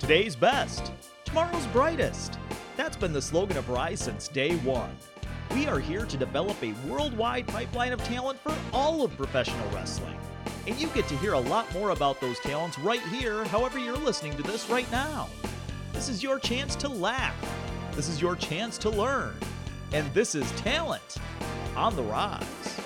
Today's best, tomorrow's brightest. That's been the slogan of Rise since day one. We are here to develop a worldwide pipeline of talent for all of professional wrestling. And you get to hear a lot more about those talents right here, however, you're listening to this right now. This is your chance to laugh. This is your chance to learn. And this is Talent on the Rise.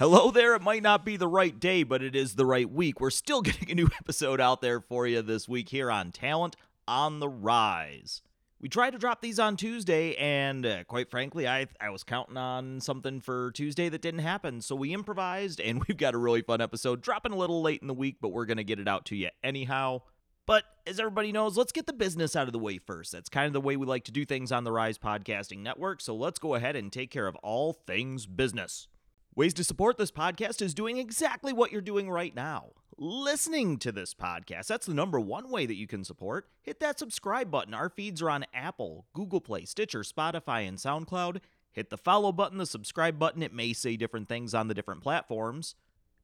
Hello there. It might not be the right day, but it is the right week. We're still getting a new episode out there for you this week here on Talent on the Rise. We tried to drop these on Tuesday, and uh, quite frankly, I I was counting on something for Tuesday that didn't happen. So we improvised, and we've got a really fun episode. Dropping a little late in the week, but we're gonna get it out to you anyhow. But as everybody knows, let's get the business out of the way first. That's kind of the way we like to do things on the Rise Podcasting Network. So let's go ahead and take care of all things business. Ways to support this podcast is doing exactly what you're doing right now. Listening to this podcast. That's the number one way that you can support. Hit that subscribe button. Our feeds are on Apple, Google Play, Stitcher, Spotify, and SoundCloud. Hit the follow button, the subscribe button. It may say different things on the different platforms.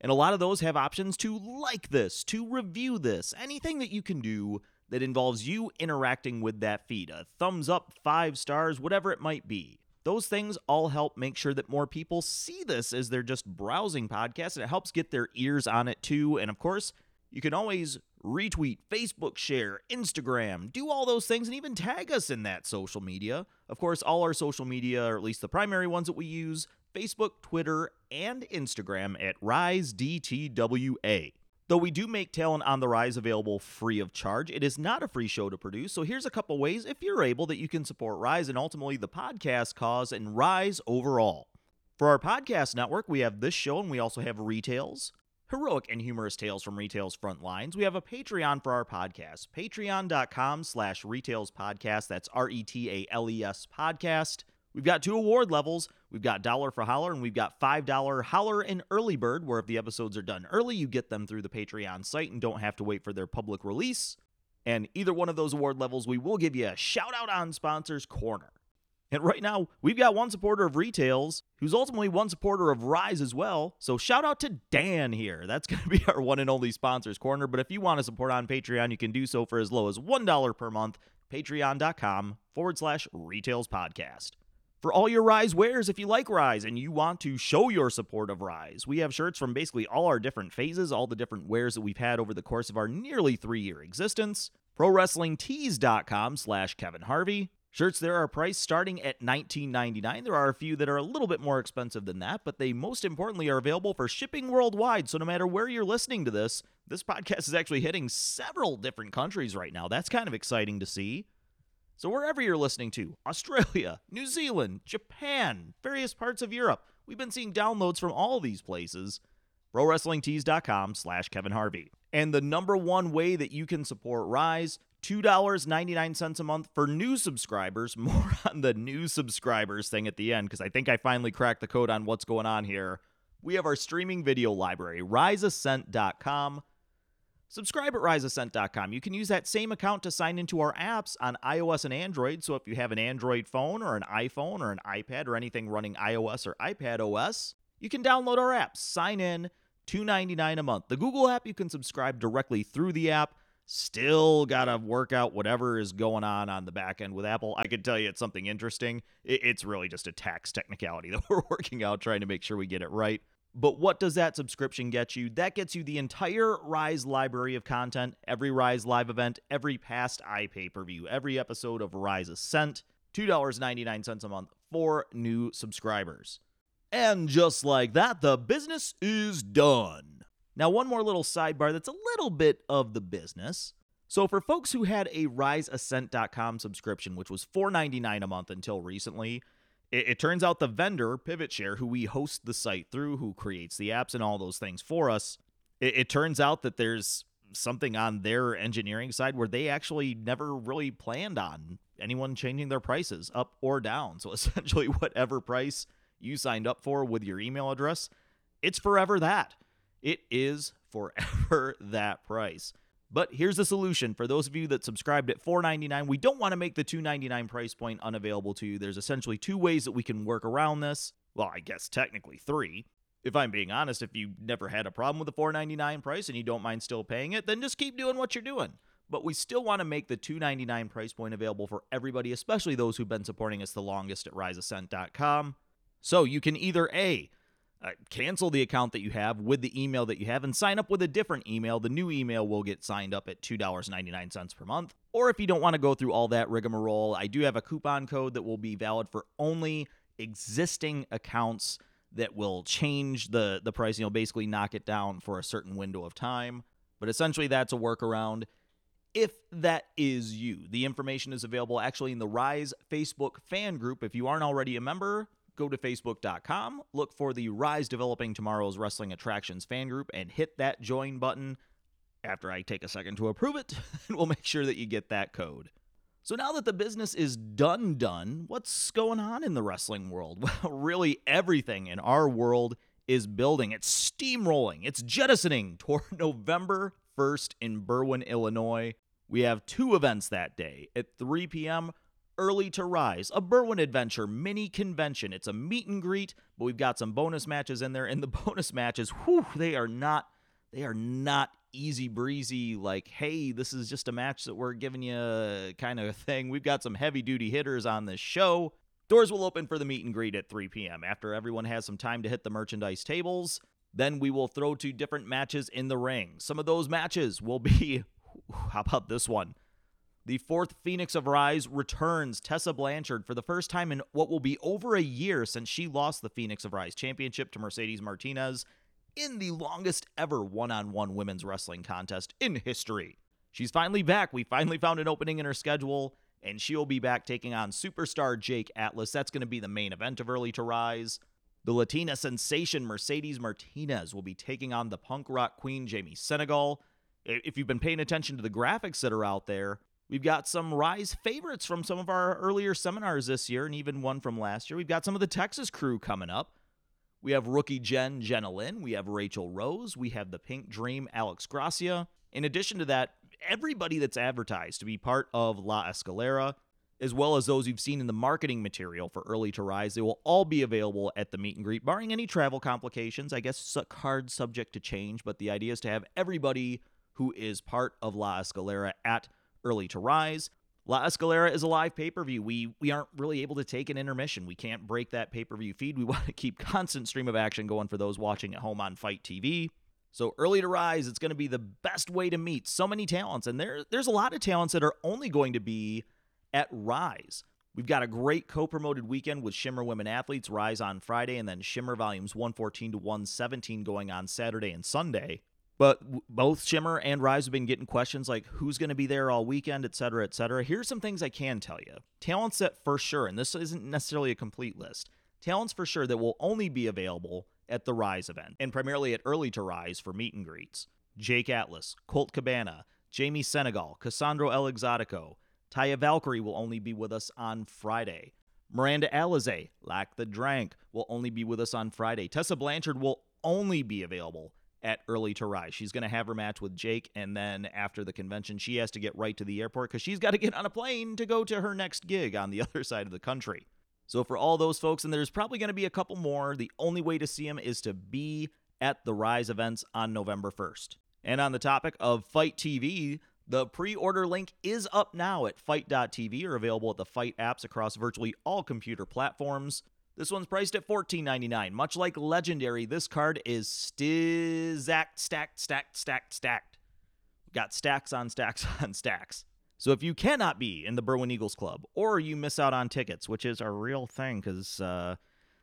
And a lot of those have options to like this, to review this, anything that you can do that involves you interacting with that feed. A thumbs up, five stars, whatever it might be. Those things all help make sure that more people see this as they're just browsing podcasts, and it helps get their ears on it too. And of course, you can always retweet, Facebook share, Instagram, do all those things, and even tag us in that social media. Of course, all our social media, or at least the primary ones that we use Facebook, Twitter, and Instagram at RiseDTWA. Though we do make Talent on the Rise available free of charge, it is not a free show to produce. So here's a couple ways, if you're able, that you can support Rise and ultimately the podcast cause and Rise overall. For our podcast network, we have this show and we also have Retales, heroic and humorous tales from Retail's front lines. We have a Patreon for our podcast, patreon.com slash retales podcast. That's R-E-T-A-L-E-S podcast. We've got two award levels. We've got Dollar for Holler and we've got $5 Holler and Early Bird, where if the episodes are done early, you get them through the Patreon site and don't have to wait for their public release. And either one of those award levels, we will give you a shout out on Sponsors Corner. And right now, we've got one supporter of Retales who's ultimately one supporter of Rise as well. So shout out to Dan here. That's going to be our one and only Sponsors Corner. But if you want to support on Patreon, you can do so for as low as $1 per month. Patreon.com forward slash Retales Podcast for all your Rise wares if you like Rise and you want to show your support of Rise. We have shirts from basically all our different phases, all the different wares that we've had over the course of our nearly three-year existence. ProWrestlingTees.com slash Kevin Harvey. Shirts there are priced starting at $19.99. There are a few that are a little bit more expensive than that, but they most importantly are available for shipping worldwide. So no matter where you're listening to this, this podcast is actually hitting several different countries right now. That's kind of exciting to see. So, wherever you're listening to Australia, New Zealand, Japan, various parts of Europe we've been seeing downloads from all these places. ProWrestlingTees.com slash Kevin Harvey. And the number one way that you can support Rise $2.99 a month for new subscribers. More on the new subscribers thing at the end because I think I finally cracked the code on what's going on here. We have our streaming video library, riseascent.com Subscribe at riseascent.com. You can use that same account to sign into our apps on iOS and Android. So if you have an Android phone or an iPhone or an iPad or anything running iOS or iPad OS, you can download our apps, sign in, $2.99 a month. The Google app, you can subscribe directly through the app. Still got to work out whatever is going on on the back end with Apple. I could tell you it's something interesting. It's really just a tax technicality that we're working out, trying to make sure we get it right. But what does that subscription get you? That gets you the entire Rise library of content, every Rise live event, every past iPay per view, every episode of Rise Ascent, $2.99 a month for new subscribers. And just like that, the business is done. Now, one more little sidebar that's a little bit of the business. So, for folks who had a RiseAscent.com subscription, which was $4.99 a month until recently, it, it turns out the vendor, PivotShare, who we host the site through, who creates the apps and all those things for us, it, it turns out that there's something on their engineering side where they actually never really planned on anyone changing their prices up or down. So essentially, whatever price you signed up for with your email address, it's forever that. It is forever that price. But here's the solution for those of you that subscribed at $4.99. We don't want to make the $2.99 price point unavailable to you. There's essentially two ways that we can work around this. Well, I guess technically three. If I'm being honest, if you never had a problem with the 499 price and you don't mind still paying it, then just keep doing what you're doing. But we still want to make the 299 price point available for everybody, especially those who've been supporting us the longest at riseascent.com. So you can either A, uh, cancel the account that you have with the email that you have and sign up with a different email. The new email will get signed up at $2.99 per month. Or if you don't want to go through all that rigmarole, I do have a coupon code that will be valid for only existing accounts that will change the, the price. You'll basically knock it down for a certain window of time. But essentially, that's a workaround. If that is you, the information is available actually in the Rise Facebook fan group. If you aren't already a member, go to facebook.com, look for the Rise Developing Tomorrow's Wrestling Attractions fan group, and hit that join button after I take a second to approve it, we'll make sure that you get that code. So now that the business is done, done, what's going on in the wrestling world? Well, really everything in our world is building. It's steamrolling. It's jettisoning toward November 1st in Berwyn, Illinois. We have two events that day. At 3 p.m., Early to Rise, a Berwyn Adventure mini convention. It's a meet and greet, but we've got some bonus matches in there. And the bonus matches, whew, they are not they are not easy breezy like hey this is just a match that we're giving you kind of thing. We've got some heavy duty hitters on this show. Doors will open for the meet and greet at 3 p.m after everyone has some time to hit the merchandise tables then we will throw to different matches in the ring. Some of those matches will be how about this one the fourth Phoenix of Rise returns Tessa Blanchard for the first time in what will be over a year since she lost the Phoenix of Rise championship to Mercedes Martinez in the longest ever one on one women's wrestling contest in history. She's finally back. We finally found an opening in her schedule, and she'll be back taking on superstar Jake Atlas. That's going to be the main event of Early to Rise. The Latina sensation Mercedes Martinez will be taking on the punk rock queen Jamie Senegal. If you've been paying attention to the graphics that are out there, We've got some Rise favorites from some of our earlier seminars this year, and even one from last year. We've got some of the Texas crew coming up. We have rookie Jen Jenna Lynn. We have Rachel Rose. We have the Pink Dream Alex Gracia. In addition to that, everybody that's advertised to be part of La Escalera, as well as those you've seen in the marketing material for Early to Rise, they will all be available at the meet and greet, barring any travel complications. I guess it's a card subject to change, but the idea is to have everybody who is part of La Escalera at early to rise. La Escalera is a live pay-per-view. We we aren't really able to take an intermission. We can't break that pay-per-view feed. We want to keep constant stream of action going for those watching at home on FITE TV. So early to rise, it's going to be the best way to meet so many talents, and there there's a lot of talents that are only going to be at Rise. We've got a great co-promoted weekend with Shimmer Women Athletes Rise on Friday, and then Shimmer Volumes 114 to 117 going on Saturday and Sunday. But both Shimmer and Rise have been getting questions like who's going to be there all weekend, et cetera, et cetera. Here's some things I can tell you. Talents that for sure, and this isn't necessarily a complete list, talents for sure that will only be available at the Rise event, and primarily at Early to Rise for meet and greets. Jake Atlas, Colt Cabana, Jamie Senegal, Cassandro El Exotico, Taya Valkyrie will only be with us on Friday. Miranda Alizé, Lack the Drank, will only be with us on Friday. Tessa Blanchard will only be available at early to rise. She's going to have her match with Jake, and then after the convention, she has to get right to the airport because she's got to get on a plane to go to her next gig on the other side of the country. So, for all those folks, and there's probably going to be a couple more, the only way to see them is to be at the Rise events on November 1st. And on the topic of FITE TV, the pre order link is up now at FITE.tv or available at the Fight apps across virtually all computer platforms. This one's priced at $14.99. Much like Legendary, this card is stacked, stacked, stacked, stacked, stacked. Got stacks on stacks on stacks. So if you cannot be in the Berwyn Eagles Club, or you miss out on tickets, which is a real thing because uh,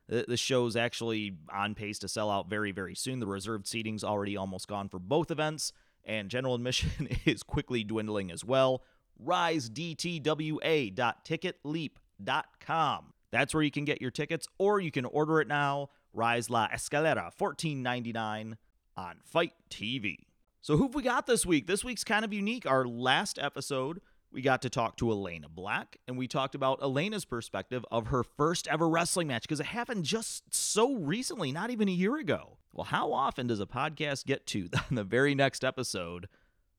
the show's actually on pace to sell out very, very soon. The reserved seating's already almost gone for both events, and general admission is quickly dwindling as well. RiseDTWA.ticketleap.com. That's where you can get your tickets, or you can order it now. Rise La Escalera, $14.99 on FITE TV. So, who've we got this week? This week's kind of unique. Our last episode, we got to talk to Elena Black, and we talked about Elena's perspective of her first ever wrestling match because it happened just so recently, not even a year ago. Well, how often does a podcast get to the very next episode?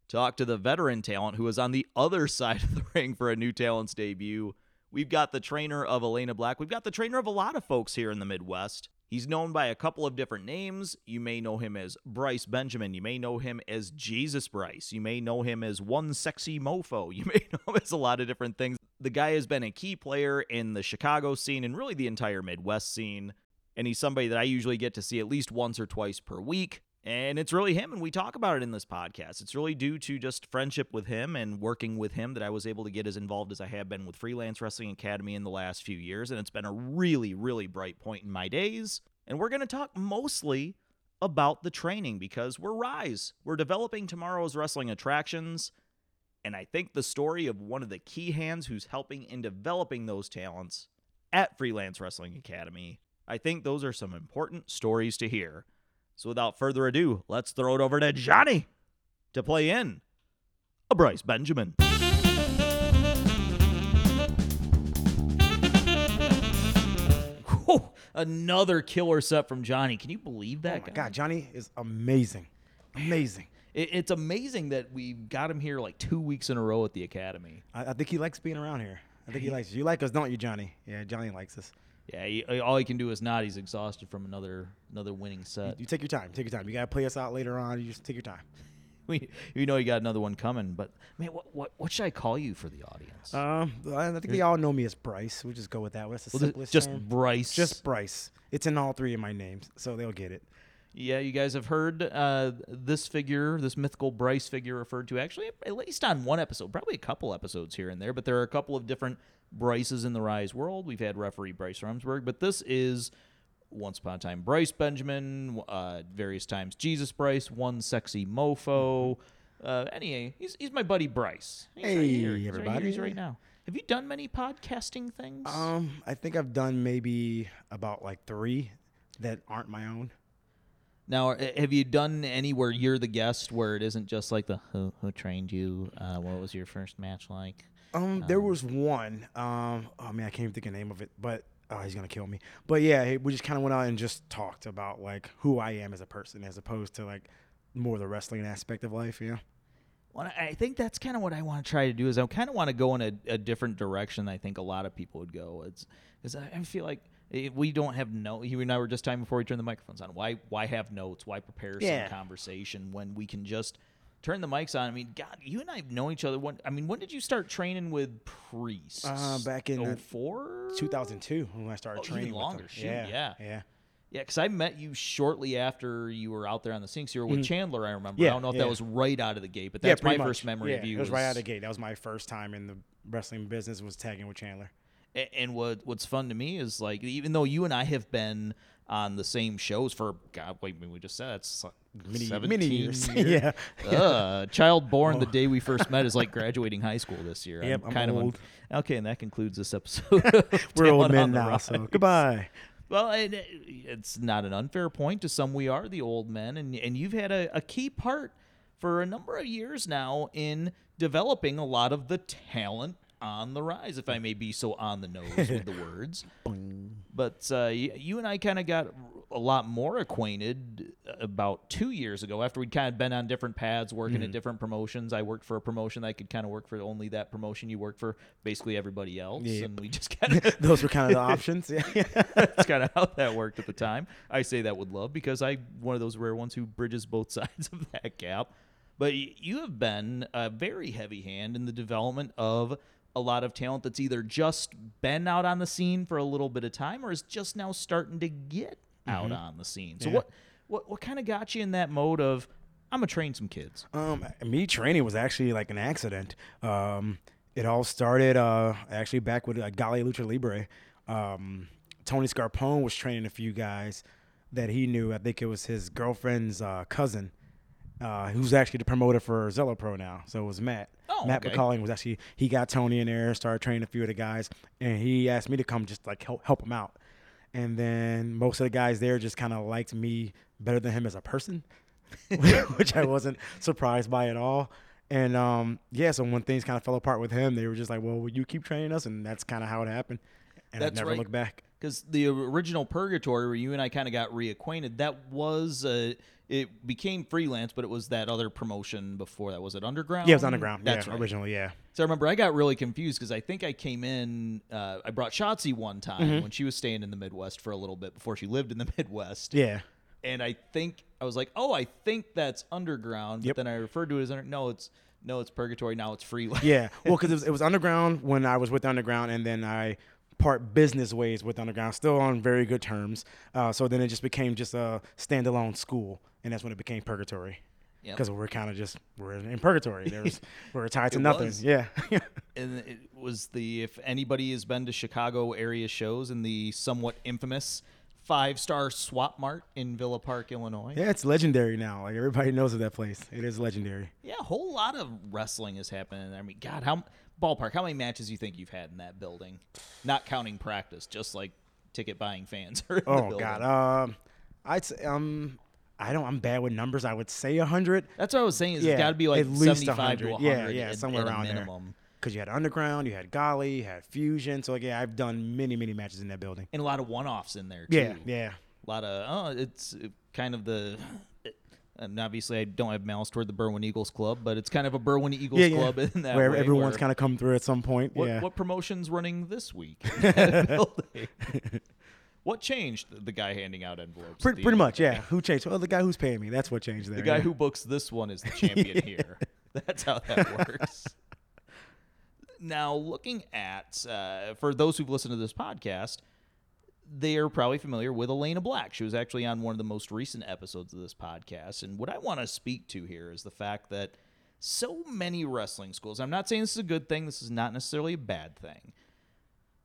Talk to the veteran talent who is on the other side of the ring for a new talent's debut We've got the trainer of Elena Black. We've got the trainer of a lot of folks here in the Midwest. He's known by a couple of different names. You may know him as Bryce Benjamin. You may know him as Jesus Bryce. You may know him as One Sexy Mofo. You may know him as a lot of different things. The guy has been a key player in the Chicago scene and really the entire Midwest scene. And he's somebody that I usually get to see at least once or twice per week. And it's really him, and we talk about it in this podcast. It's really due to just friendship with him and working with him that I was able to get as involved as I have been with Freelance Wrestling Academy in the last few years. And it's been a really, really bright point in my days. And we're going to talk mostly about the training because we're Rise. We're developing tomorrow's wrestling attractions. And I think the story of one of the key hands who's helping in developing those talents at Freelance Wrestling Academy, I think those are some important stories to hear. So without further ado, let's throw it over to Johnny to play in a Bryce Benjamin. Whew, another killer set from Johnny. Can you believe that? Oh my God, Johnny is amazing, amazing. It, it's amazing that we got him here like two weeks in a row at the academy. I, I think he likes being around here. I think he likes you. Like us, don't you, Johnny? Yeah, Johnny likes us. Yeah, he, all he can do is nod. He's exhausted from another another winning set. You take your time. Take your time. You gotta play us out later on. You just take your time. we we know you got another one coming, but man, what what what should I call you for the audience? Um, I think they all know me as Bryce. We'll just go with that. That's the Well, simplest just term. Bryce. Just Bryce. It's in all three of my names, so they'll get it. Yeah, you guys have heard uh, this figure, this mythical Bryce figure referred to actually at least on one episode, probably a couple episodes here and there, but there are a couple of different Bryces in the Rise world. We've had referee Bryce Rumsberg, but this is once upon a time Bryce Benjamin, uh, various times Jesus Bryce, one sexy mofo. Uh, anyway, he's, he's my buddy Bryce. He's right Hey, here. He's right, here. everybody. He's right now. Have you done many podcasting things? Um, I think I've done maybe about like three that aren't my own. Now, uh, have you done any where you're the guest, where it isn't just like the who, who trained you? Uh, what was your first match like? Um, there was one. Um, oh man, I can't even think of the name of it, but oh, he's gonna kill me. But yeah, we just kind of went out and just talked about like who I am as a person, as opposed to like more the wrestling aspect of life. Yeah. Well, I think that's kind of what I want to try to do. Is I kind of want to go in a, a different direction. Than I think a lot of people would go. It's because I feel like eh, we don't have no. You and I were just talking before we turned the microphones on. Why why have notes? Why prepare Yeah. some conversation when we can just turn the mics on? I mean, God, you and I know each other. When I mean, when did you start training with priests? Uh, back in, uh, 04? 2002 when I started Oh, training. with longer. them. Shoot, yeah. yeah. Yeah. Yeah, because I met you shortly after you were out there on the sinks. You were with Chandler, I remember. Yeah, I Mm-hmm. Don't know if yeah. that was right out of the gate, but Yeah, that's my pretty first memory yeah, of you. It was right out of the gate. That was my first time in the wrestling business. Was tagging with Chandler. A- And what what's fun to me is like even though you and I have been on the same shows for God, wait, I mean, we just said that's Many, 17 many years. years. yeah. Uh, child born the day we first met is like graduating high school this year. Yep, I'm kind old. of okay, and that concludes this episode. We're old men now, Rise. so goodbye. Well, it, it's not an unfair point. To some, we are the old men, and and you've had a, a key part for a number of years now in developing a lot of the talent on the rise, if I may be so on the nose with the words. But uh, you, you and I kind of got a lot more acquainted about two years ago after we'd kind of been on different paths, working at different promotions. I worked for a promotion that I could kind of work for only that promotion. You worked for basically everybody else, Yep. and we just kind of Those were kind of the options. Yeah. that's kind of how that worked at the time. I say that with love because I'm one of those rare ones who bridges both sides of that gap. But you have been a very heavy hand in the development of a lot of talent that's either just been out on the scene for a little bit of time or is just now starting to get out on the scene. So Yeah. what what what kind of got you in that mode of I'm gonna train some kids? Um, me training was actually like an accident. Um, it all started uh, actually back with uh, GALLI Lucha Libre. Um, Tony Scarpone was training a few guys that he knew. I think it was his girlfriend's uh, cousin, uh, who's actually the promoter for Zelo Pro now. So it was Matt. Oh, Matt okay. McCalling was actually he got Tony in there, started training a few of the guys, and he asked me to come just like help help him out. And then most of the guys there just kind of liked me better than him as a person, which I wasn't surprised by at all. And um, yeah, so when things kind of fell apart with him, they were just like, "Well, will you keep training us?" And that's kind of how it happened. And That's I never right. looked back. Because the original Purgatory, where you and I kind of got reacquainted, that was uh, it became freelance, but it was that other promotion before that. Was it Underground? Yeah, it was underground. That's yeah, right. originally. Yeah. So I remember I got really confused because I think I came in. Uh, I brought Shotzi one time Mm-hmm. when she was staying in the Midwest for a little bit before she lived in the Midwest. Yeah. And I think I was like, oh, I think that's underground. Yep. But then I referred to it as under. No, it's no, it's purgatory. Now it's freelance. Yeah. Well, because it was, it was underground when I was with underground, and then I part business ways with underground, still on very good terms. Uh, so then it just became just a standalone school, and that's when it became purgatory. Yep. Because we're kind of just we're in purgatory. There's we're tied to It nothing. was. Yeah. and it was the if anybody has been to Chicago area shows in the somewhat infamous five star Swap Mart in Villa Park, Illinois. yeah, it's legendary now. Like everybody knows of that place. It is legendary. Yeah, a whole lot of wrestling is happening. there. I mean, God, how ballpark? How many matches do you think you've had in that building? Not counting practice, just like ticket buying fans. Are in Oh. God. Um, I'd say um, I don't. I'm bad with numbers. I would say a hundred. That's what I was saying. Is Yeah, it's got to be like at least seventy-five to 100. one Yeah, yeah, somewhere at, around a there. Because you had underground, you had Golly, you had Fusion. So like, yeah, I've done many, many matches in that building. And a lot of one-offs in there too. Yeah, yeah. A lot of oh, it's uh, kind of the. And obviously, I don't have malice toward the Berwyn Eagles Club, but it's kind of a Berwyn Eagles yeah, yeah. Club in that where way, everyone's kind of come through at some point. What, yeah. what promotion's running this week? in that building? what changed? The guy handing out envelopes. pretty, pretty much, yeah. Who changed? Well, the guy who's paying me. That's what changed there. The guy yeah. who books this one is the champion here. That's how that works. now, looking at uh, for those who've listened to this podcast, they are probably familiar with Elena Black. She was actually on one of the most recent episodes of this podcast. And what I want to speak to here is the fact that so many wrestling schools, I'm not saying this is a good thing, this is not necessarily a bad thing.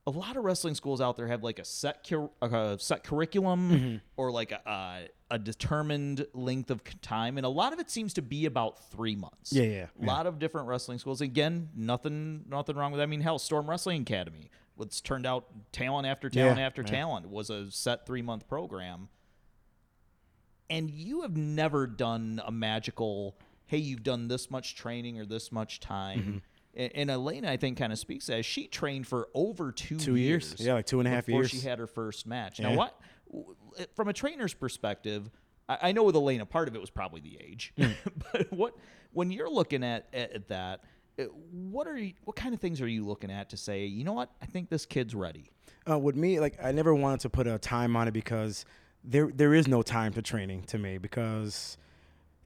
A lot of wrestling schools out there have like a set cur- a set curriculum Mm-hmm. or like a, a a determined length of time, and a lot of it seems to be about three months. Yeah, yeah, A lot of different wrestling schools. Again, nothing nothing wrong with. that. I mean, hell, Storm Wrestling Academy, what's turned out talent after talent Yeah, after yeah. talent, was a set three month program. And you have never done a magical, hey, you've done this much training or this much time. Mm-hmm. And Elena, I think, kind of speaks as she trained for over two, Two years. Yeah, like two and a half before years. Before she had her first match. Now, what from a trainer's perspective, I, I know with Elena, part of it was probably the age, Hmm. but what when you're looking at, at, at that, what are you, what kind of things are you looking at to say, you know what, I think this kid's ready? Uh, with me, like I never wanted to put a time on it because there there is no time to training to me because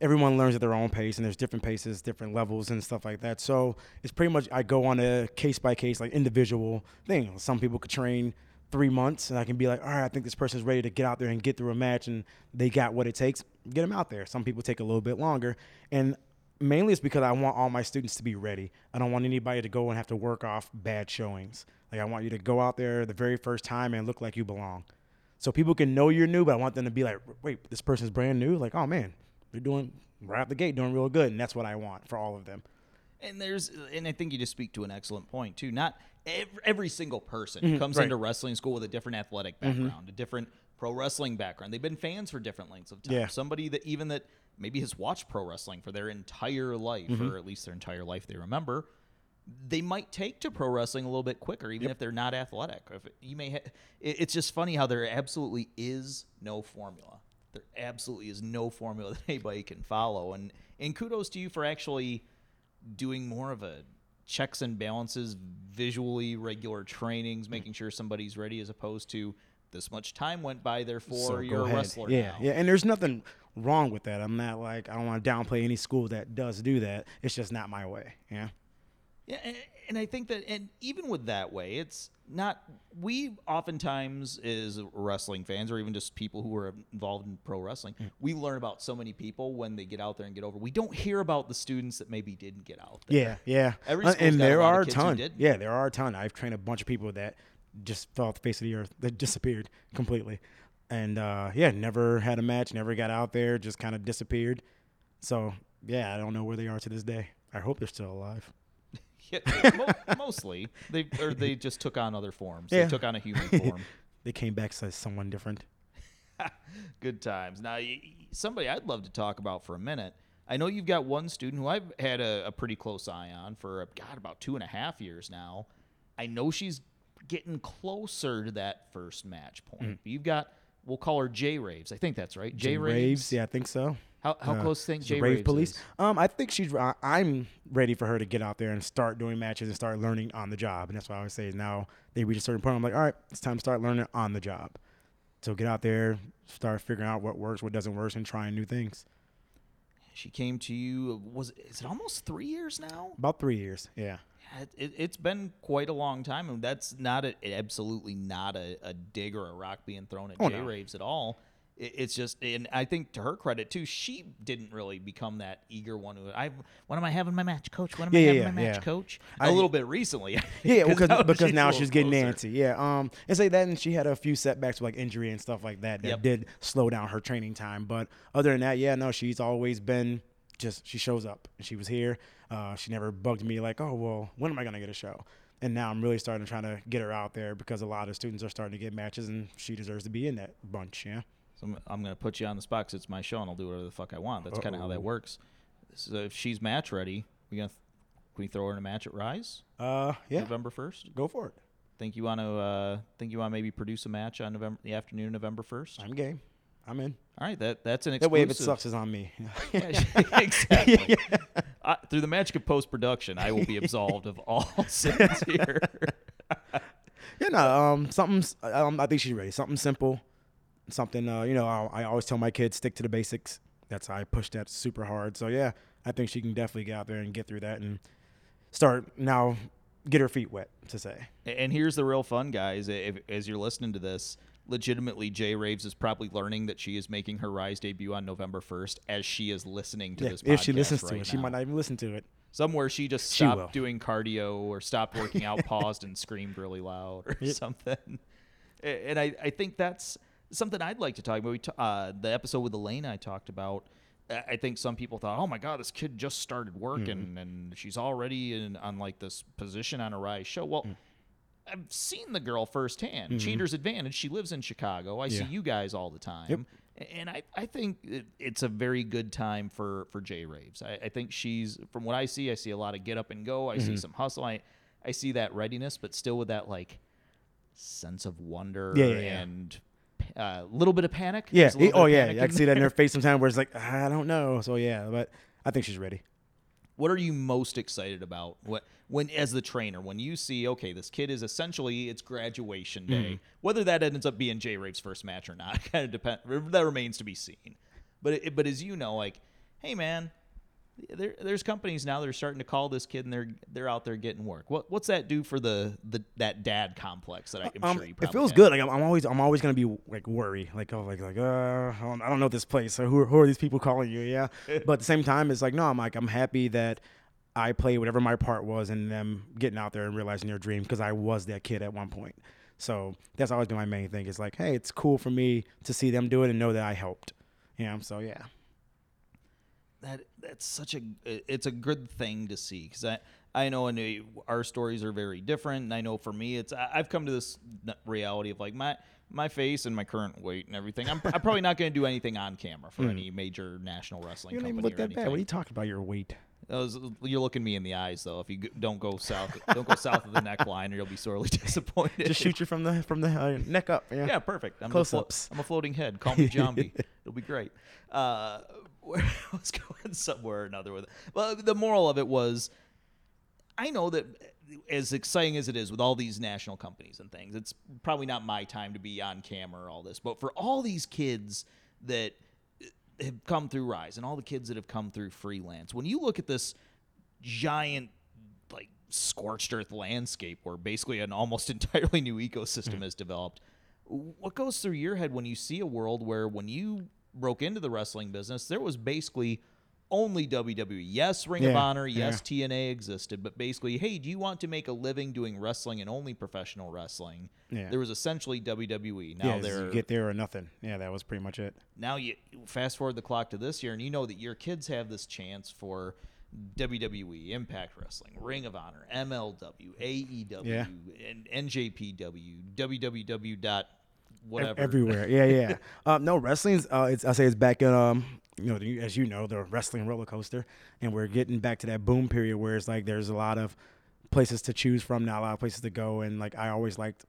everyone learns at their own pace and there's different paces, different levels and stuff like that. So it's pretty much I go on a case by case, like individual thing. Some people could train three months and I can be like, all right, I think this person's ready to get out there and get through a match and they got what it takes. Get them out there. Some people take a little bit longer and. Mainly it's because I want all my students to be ready. I don't want anybody to go and have to work off bad showings. Like I want you to go out there the very first time and look like you belong. So people can know you're new, but I want them to be like, wait, this person's brand new. Like, oh man, they're doing right out the gate, doing real good, and that's what I want for all of them. And there's, and I think you just speak to an excellent point too. Not every, every single person comes Mm-hmm. right. into wrestling school with a different athletic background, a different pro wrestling background. They've been fans for different lengths of time. Yeah. Somebody that even that maybe has watched pro wrestling for their entire life, Mm-hmm. or at least their entire life they remember. They might take to pro wrestling a little bit quicker, even if they're not athletic. If you may, ha- it- it's just funny how there absolutely is no formula. There absolutely is no formula that anybody can follow, and and kudos to you for actually doing more of a checks and balances, visually regular trainings, making sure somebody's ready, as opposed to this much time went by, therefore So you're a ahead. wrestler Yeah, now. yeah, and there's nothing wrong with that. I'm not like I don't want to downplay any school that does do that. It's just not my way. Yeah. Yeah, and, and I think that, and even with that way, it's not. We oftentimes, as wrestling fans, or even just people who are involved in pro wrestling, Mm. we learn about so many people when they get out there and get over. We don't hear about the students that maybe didn't get out there. Yeah, yeah. Every Uh, and there are a ton. Yeah, there are a ton. I've trained a bunch of people that just fell off the face of the earth, that disappeared completely, and uh, yeah, never had a match, never got out there, just kind of disappeared. So yeah, I don't know where they are to this day. I hope they're still alive. Yeah, mo- mostly they or they just took on other forms. Yeah. They took on a human form. They came back as someone different. Good times. Now, somebody I'd love to talk about for a minute. I know you've got one student who I've had a, a pretty close eye on for God about two and a half years now. I know she's getting closer to that first match point. You've got we'll call her J Raves. I think that's right. J Raves. Yeah, I think so. How how Uh, close do think the J Rave Raves Police. is? Um, I think she's. I- I'm ready for her to get out there and start doing matches and start learning on the job. And that's why I always say now they reach a certain point. I'm like, all right, it's time to start learning on the job. So get out there, start figuring out what works, what doesn't work, and trying new things. She came to you. Was is it almost three years now? About three years. Yeah. Yeah, It, it, it's been quite a long time, and that's not a, absolutely not a, a dig or a rock being thrown at Oh, J no. Raves at all. It, it's just, and I think to her credit too, she didn't really become that eager one who I. When am I having my match, coach? When am I Yeah, yeah, having my match, yeah. coach? I- A little bit recently. Yeah, because now because she's now she's getting closer. Nancy. Yeah, um, and say that, and she had a few setbacks with like injury and stuff like that that Yep. did slow down her training time. But other than that, yeah, no, she's always been just she shows up. and She was here. Uh, she never bugged me like, oh well, when am I gonna get a show? And now I'm really starting to try to get her out there because a lot of students are starting to get matches, and she deserves to be in that bunch. Yeah. So I'm, to put you on the spot because it's my show and I'll do whatever the fuck I want. That's kind of how that works. So if she's match ready, we gonna can we throw her in a match at Rise Uh, yeah. November first? Go for it. Think you want to uh, think you want to maybe produce a match on November the afternoon of November first? I'm game. I'm in. All right, that that's an That exclusive. way, if it sucks, it's on me. Yeah, exactly. I, through the magic of post production, I will be absolved of all sins here. Yeah, no, um, something. Um, I think she's ready. Something simple, something. Uh, you know, I, I always tell my kids stick to the basics. That's how I push that super hard. So yeah, I think she can definitely get out there and get through that and start now, get her feet wet to say. and here's the real fun, guys. If, as you're listening to this, legitimately, Jay Raves is probably learning that she is making her Rise debut on November 1st as she is listening to Yeah, this. if she listens to right it, she might not even listen to it. Somewhere she just stopped will. doing cardio or stopped working out, paused and screamed really loud or Yep. something. And I, I think that's something I'd like to talk about. We t- uh, the episode with Elaine I talked about. I I think some people thought, "Oh my God, this kid just started working Mm-hmm. and she's already in on like this position on a rise show." Well, Mm. I've seen the girl firsthand. Cheater's advantage. She lives in Chicago. I see Mm-hmm. You guys all the time. Yep. And I, I think it, it's a very good time for, for J Raves. I, I think she's, from what I see, I see a lot of get up and go. I Mm-hmm. see some hustle. I, I see that readiness, but still with that like sense of wonder Yeah, yeah, yeah. and a little bit of panic. Yeah. There's a little bit Oh yeah. I can see that in her face sometimes where it's like I don't know. So yeah, but I think she's ready. What are you most excited about? What when as the trainer, when you see, okay, this kid is essentially it's graduation day. Mm-hmm. Whether that ends up being Jay Rave's first match or not, kind of depend. That remains to be seen. But it, but as you know, like, hey man, there, there's companies now that are starting to call this kid and they're they're out there getting work. What what's that do for the the that dad complex that I, I'm Um, sure you it feels good. Like I'm, I'm always, I'm always gonna be like worried. like oh, like like uh, I don't, I don't know this place. So who, who are these people calling you? Yeah, but at the same time, it's like no, I'm like I'm happy that I played whatever my part was in them getting out there and realizing their dream because I was that kid at one point. So that's always been my main thing. It's like, hey, it's cool for me to see them do it and know that I helped. Yeah, so yeah. That that's such a it's a good thing to see because I I know and our stories are very different. And I know for me, it's I- I've come to this reality of like my my face and my current weight and everything. I'm, I'm probably not going to do anything on camera for any major national wrestling You don't company even look or that anything. bad. What are you talking about? Your weight? Those- you're looking me in the eyes though. If you don't go south, don't go south of the neckline, or you'll be sorely disappointed. Just shoot you from the from the uh, neck up. Yeah. Yeah, perfect. I'm, a, flo- Close-ups. I'm a floating head. Call me Zombie. It'll be great. Uh, where I was going somewhere or another with it. Well, the moral of it was, I know that as exciting as it is with all these national companies and things, it's probably not my time to be on camera or all this. But for all these kids that have come through Rise and all the kids that have come through freelance, when you look at this giant like scorched earth landscape where basically an almost entirely new ecosystem hmm. has developed what goes through your head when you see a world where when you broke into the wrestling business there was basically only WWE. Yes, Ring of Honor, yes, TNA existed, but basically, hey, do you want to make a living doing wrestling and only professional wrestling? Yeah. There was essentially WWE. Now yeah, they're you get there or nothing. Yeah, that was pretty much it. now you fast forward the clock to this year and you know that your kids have this chance for WWE, Impact Wrestling, Ring of Honor, MLW, AEW, Yeah. and NJPW, www whatever. everywhere. Yeah, yeah. um, no, wrestling's. Uh, it's, I say it's back in. Um, you know, as you know, the wrestling roller coaster, and we're getting back to that boom period where it's like there's a lot of places to choose from, not a lot of places to go, and like I always liked.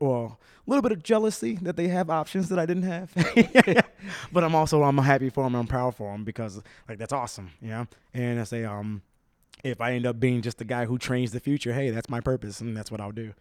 Well, a little bit of jealousy that they have options that I didn't have, but I'm also I'm happy for them. I'm proud for them because like that's awesome, you know. And I say, um, if I end up being just the guy who trains the future, hey, that's my purpose, and that's what I'll do.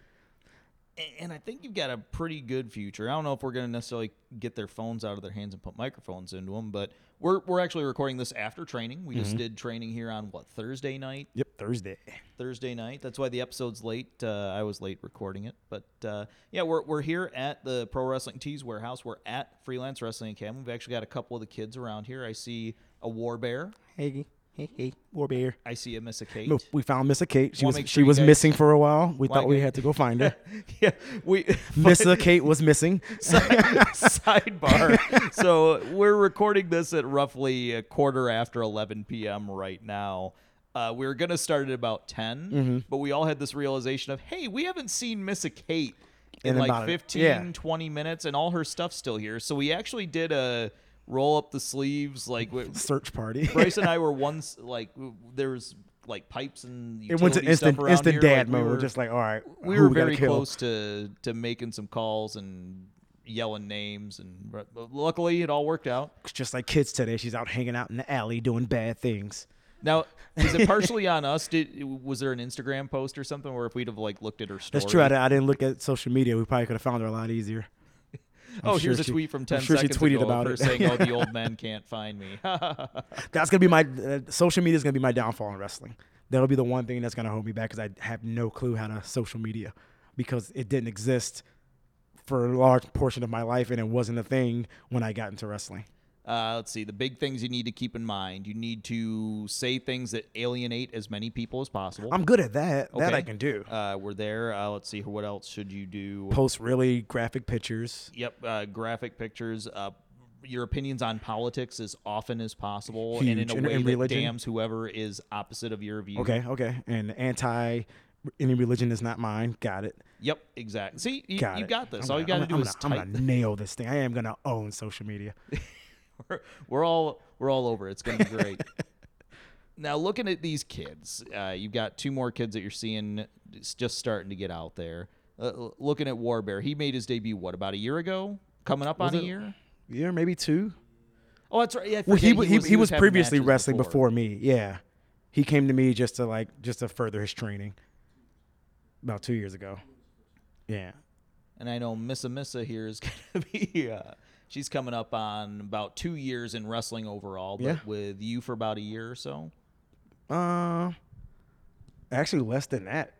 And I think you've got a pretty good future. I don't know if we're going to necessarily get their phones out of their hands and put microphones into them, but we're, we're actually recording this after training. We mm-hmm. just did training here on what Thursday night. Yep, Thursday. Thursday night. That's why the episode's late. Uh, I was late recording it, but uh, yeah, we're we're here at the Pro Wrestling Tees warehouse. We're at Freelance Wrestling Academy. We've actually got a couple of the kids around here. I see a War Bear. Hey. Hey, hey, War Bear. I see a Miss Kate. We found Miss Kate. She was sure she was guys... missing for a while. We thought we had to go find her. yeah, we Miss Kate was missing. Sidebar. so we're recording this at roughly a quarter after 11 p.m. right now. Uh, we were gonna start at about 10, mm-hmm. but we all had this realization of, hey, we haven't seen Miss Kate in, in like 15, yeah. 20 minutes, and all her stuff's still here. So we actually did a roll up the sleeves like search party. Bryce and I were once like there was like pipes and it went to instant instant here. dad like, mode. We were, just like all right, we were we very close to to making some calls and yelling names and luckily it all worked out. Just like kids today. She's out hanging out in the alley doing bad things. Now, is it partially on us? Did was there an Instagram post or something where if we'd have like looked at her story? That's true. I, I didn't look at social media. We probably could have found her a lot easier. Oh, sure here's she, a tweet from 10 sure seconds she tweeted ago about her it. saying, "Oh, the old men can't find me." that's gonna be my uh, social media is gonna be my downfall in wrestling. That'll be the one thing that's gonna hold me back because I have no clue how to social media because it didn't exist for a large portion of my life and it wasn't a thing when I got into wrestling. Uh, let's see the big things you need to keep in mind. You need to say things that alienate as many people as possible. I'm good at that. Okay. That I can do. Uh, we're there. Uh, let's see what else should you do. Post really graphic pictures. Yep, uh, graphic pictures. Uh, your opinions on politics as often as possible, and in a way and that religion. damns whoever is opposite of your view. Okay, okay, and anti any religion is not mine. Got it. Yep, exactly. See, you got, you got this. I'm All gonna, you got to do I'm is gonna, I'm gonna nail this thing. I am gonna own social media. we're, we're all we're all over. It's gonna be great. now, looking at these kids, uh, you've got two more kids that you're seeing just starting to get out there. Uh, looking at Warbear, he made his debut what about a year ago? Coming up was on a year? Year, maybe two. Oh, that's right. Yeah, well, he, he, was, he, was, he was previously wrestling before. before me. Yeah, he came to me just to like just to further his training. About two years ago. Yeah. And I know Missa Missa here is gonna be. Uh, she's coming up on about two years in wrestling overall, but yeah. with you for about a year or so. Uh, actually less than that.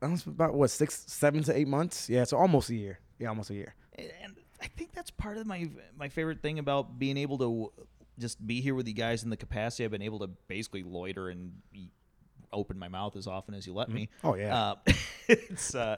That was about what six, seven to eight months. Yeah, so almost a year. Yeah, almost a year. And I think that's part of my my favorite thing about being able to just be here with you guys in the capacity I've been able to basically loiter and open my mouth as often as you let me. Mm-hmm. Oh yeah. Uh, it's uh,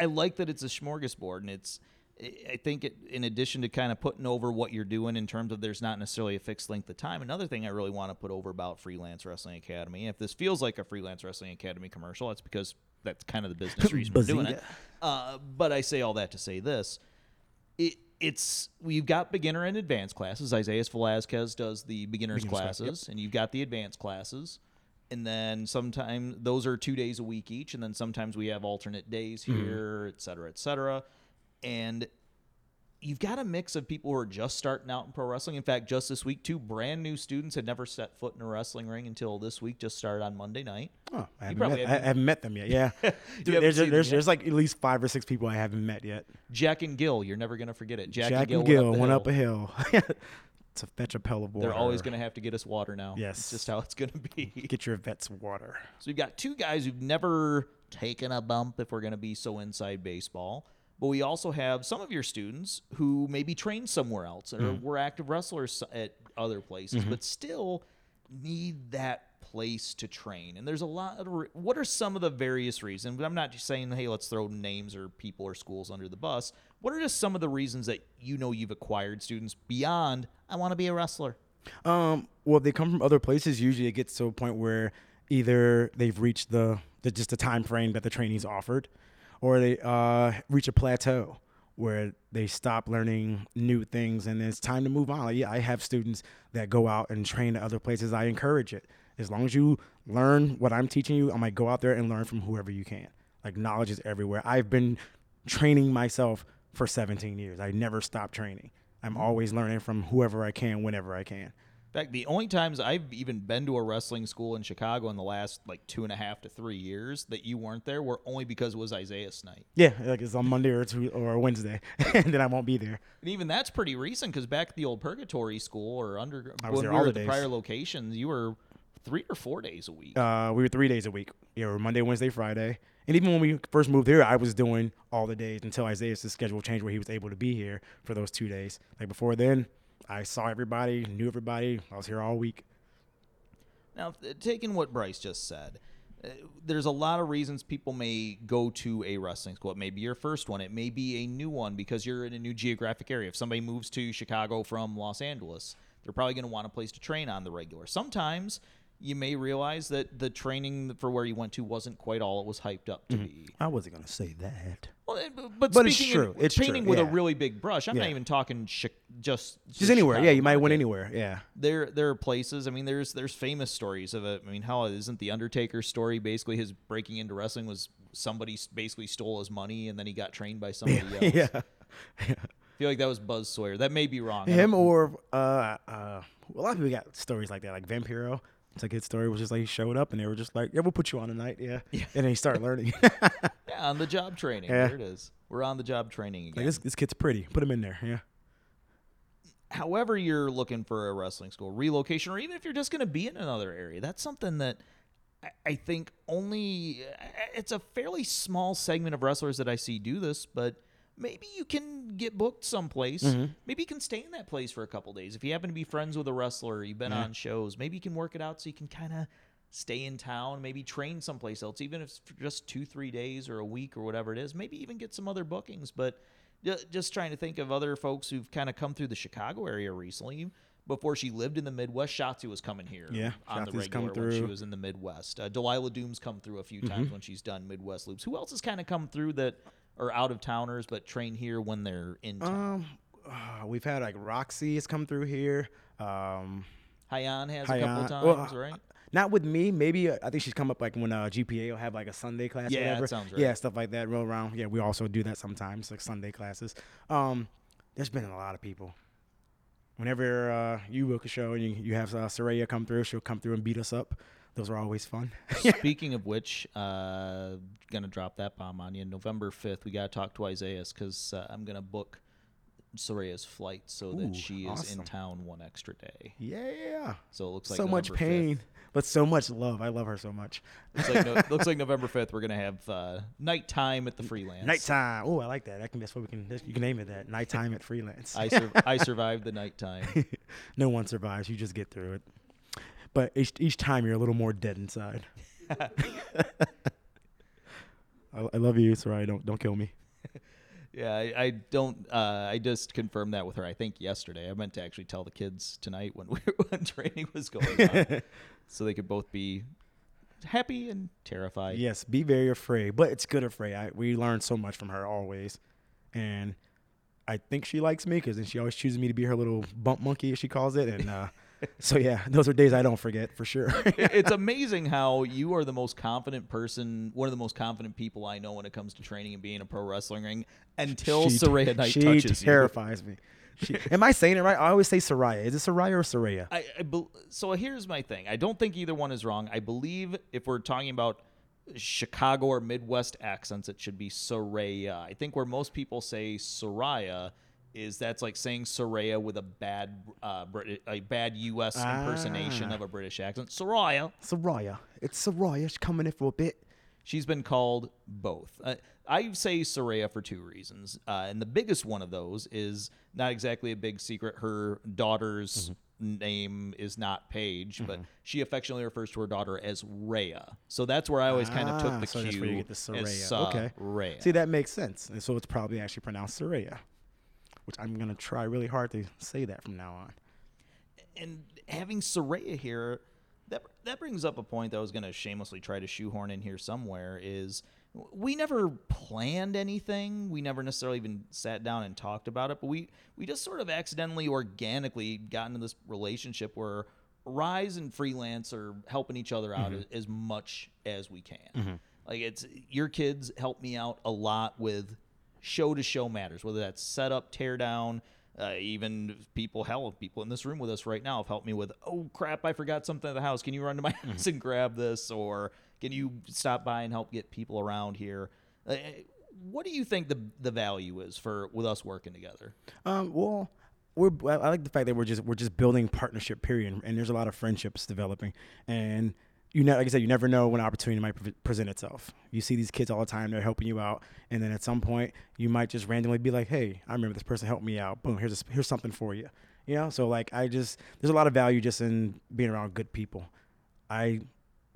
I like that it's a smorgasbord and it's I think it, in addition to kind of putting over what you're doing in terms of there's not necessarily a fixed length of time. Another thing I really want to put over about Freelance Wrestling Academy, if this feels like a Freelance Wrestling Academy commercial, that's because that's kind of the business reason we're doing it. Uh, but I say all that to say this: it, it's we've got beginner and advanced classes. Isaiah Velasquez does the beginners, beginners classes, yep. and you've got the advanced classes. And then sometimes those are two days a week each, and then sometimes we have alternate days mm-hmm. here, mm-hmm. et cetera, et cetera and you've got a mix of people who are just starting out in pro wrestling. In fact, just this week, two brand new students had never set foot in a wrestling ring until this week. Just started on Monday night. Oh, I haven't, met, haven't, I haven't met them yet. Yeah, Dude, there's there's, there's like at least five or six people I haven't met yet. Jack and Gil, you're never gonna forget it. Jack, Jack and Gil, and Gil went, went up, a hill. to fetch a pail of water. They're always going to have to get us water now. Yes. It's just how it's going to be. Get your vets water. So we've got two guys who've never taken a bump, if we're going to be so inside baseball. But we also have some of your students who maybe train somewhere else or mm-hmm. were active wrestlers at other places, mm-hmm. but still need that place to train. And there's a lot of re- what are some of the various reasons? But I'm not just saying, hey, let's throw names or people or schools under the bus. What are just some of the reasons that you know you've acquired students beyond I want to be a wrestler? Um, well, they come from other places. Usually, it gets to a point where either they've reached the, the just the time frame that the training's offered, or they uh, reach a plateau where they stop learning new things and it's time to move on. Like, yeah, I have students that go out and train at other places. I encourage it. As long as you learn what I'm teaching you, I'm like go out there and learn from whoever you can. Like knowledge is everywhere. I've been training myself for 17 years. I never stop training. I'm always learning from whoever I can, whenever I can. In fact, the only times I've even been to a wrestling school in Chicago in the last like two and a half to three years that you weren't there were only because it was Isaiah's night. Yeah, like it's on Monday or two or Wednesday, and then I won't be there. And even that's pretty recent because back at the old Purgatory School or under I was when there we all were the at the days. prior locations, you were three or four days a week. Uh, we were three days a week. Yeah, we were Monday, Wednesday, Friday. And even when we first moved here, I was doing all the days until Isaiah's schedule changed where he was able to be here for those two days. Like before then, I saw everybody, knew everybody. I was here all week. Now, taking what Bryce just said, uh, there's a lot of reasons people may go to a wrestling school. It may be your first one. It may be a new one because you're in a new geographic area. If somebody moves to Chicago from Los Angeles, they're probably going to want a place to train on the regular. Sometimes you may realize that the training for where you went to wasn't quite all it was hyped up to be. I wasn't going to say that. Well, it- but, but, it's true. in- It's true, painting with a really big brush. I'm not even talking chi- just Just anywhere. Yeah, you might win market anywhere. Yeah. there there are places. I mean, there's there's famous stories of it. I mean, how isn't the Undertaker story basically his breaking into wrestling was somebody basically stole his money and then he got trained by somebody else. yeah. I feel like that was Buzz Sawyer. That may be wrong. Him or uh, uh, a lot of people got stories like that. Like Vampiro. It's a good story. Was just like he showed up and they were just like, yeah, we'll put you on tonight. Yeah. Yeah. And then he started learning. yeah, on the job training. Yeah. There it is. We're on the job training again. like, this, this kid's pretty. Put him in there. Yeah. however you're looking for a wrestling school relocation or even if you're just going to be in another area that's something that I- i think only it's a fairly small segment of wrestlers that i see do this but maybe you can get booked someplace maybe you can stay in that place for a couple days if you happen to be friends with a wrestler you've been on shows maybe you can work it out so you can kind of stay in town maybe train someplace else even if it's for just two three days or a week or whatever it is maybe even get some other bookings but just trying to think of other folks who've kind of come through the Chicago area recently. Before she lived in the Midwest, Shotzi was coming here Yeah, on the Shotzi's come regular when she was in the Midwest. Uh, Delilah Doom's come through a few times Mm-hmm. when she's done Midwest loops. Who else has kind of come through that are out of towners but train here when they're in town? Um, uh, we've had like Roxy has come through here. Um, Hyan has a couple times, well, uh, right? not with me. Maybe uh, I think she's come up like when uh, GPA will have like a Sunday class. Yeah, or that sounds right. Yeah, stuff like that. Roll around. Yeah, we also do that sometimes, like Sunday classes. Um, there's been a lot of people. Whenever uh, you book a show and you, you have uh, Soraya come through, she'll come through and beat us up. Those are always fun. Speaking of which, uh, gonna drop that bomb on you. November fifth, we gotta talk to Isaiah because uh, I'm gonna book Soraya's flight so Ooh, that she is in town one extra day. yeah. So it looks like so much November 5th. pain, but so much love. I love her so much. Looks like, no, looks like November fifth. We're gonna have uh, nighttime at the freelance. Nighttime. Oh, I like that. I can. That's what we can. You can name it that. Nighttime at freelance. I sur- I survived the nighttime. no one survives. You just get through it. But each each time you're a little more dead inside. I, I love you, Sarai. Don't don't kill me. Yeah, I, I don't. Uh, I just confirmed that with her. I think yesterday. I meant to actually tell the kids tonight when we when training was going on, so they could both be happy and terrified. Yes, be very afraid, but it's good afraid. I, we learn so much from her always, and I think she likes me because then she always chooses me to be her little bump monkey, as she calls it. And uh, so yeah, those are days I don't forget for sure. It's amazing how you are the most confident person, one of the most confident people I know when it comes to training and being a pro wrestling ring. Until She- Soraya Knight she touches you. terrifies me. She, am I saying it right? I always say Soraya. Is it Soraya or Soraya? I, I bel so here's my thing. I don't think either one is wrong. I believe if we're talking about Chicago or Midwest accents, it should be Soraya. I think where most people say Soraya is that's like saying Soraya with a bad uh, Brit- a bad U.S. impersonation Ah. of a British accent. Soraya. Soraya. It's Soraya. She's coming in for a bit. She's been called both. Uh, I say Soraya for two reasons. Uh, and the biggest one of those is not exactly a big secret. Her daughter's name is not Paige, but she affectionately refers to her daughter as Rhea. So that's where I always kind of took Ah, the so cue. that's where you get the as Soraya. Okay. Soraya. See, that makes sense. And so it's probably actually pronounced Soraya, which I'm going to try really hard to say that from now on. and having Soraya here, that that brings up a point that I was going to shamelessly try to shoehorn in here somewhere. Is we never planned anything. We never necessarily even sat down and talked about it, but we we just sort of accidentally, organically got into this relationship where Rise and freelance are helping each other out mm-hmm. as, as much as we can. Mm-hmm. Like it's your kids help me out a lot with show to show matters, whether that's setup, tear down. Uh, even people, hell, people in this room with us right now have helped me with, oh crap, I forgot something at the house. Can you run to my house and grab this? Or can you stop by and help get people around here? Uh, what do you think the the value is for with us working together? Um, well, we're I I like the fact that we're just we're just building partnership. Period, and there's a lot of friendships developing, and you know, like I said, you never know when an opportunity might pre- present itself. You see these kids all the time; they're helping you out, and then at some point, you might just randomly be like, "Hey, I remember this person helped me out. Boom, here's a, here's something for you." You know, so like I just there's a lot of value just in being around good people. I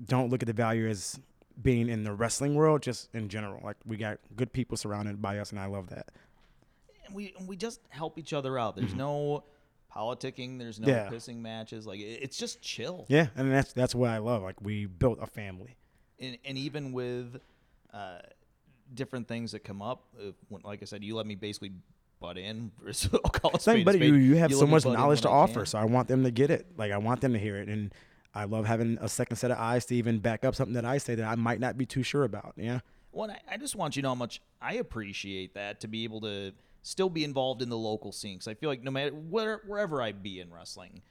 don't look at the value as being in the wrestling world, just in general. Like we got good people surrounded by us, and I love that. and we we just help each other out. There's mm-hmm. no politicking. There's no. Yeah. pissing matches. Like it- it's just chill. Yeah, and that's that's what I love. Like we built a family. And, and even with uh, different things that come up, uh, when, like I said, you let me basically butt in. So I'll call it spade but spade. you you have let so much knowledge to I offer, can. so I want them to get it. Like I want them to hear it, and I love having a second set of eyes to even back up something that I say that I might not be too sure about. Yeah, Well, I, I just want you to know how much I appreciate that to be able to still be involved in the local scene. Because I feel like no matter where, wherever I be in wrestling,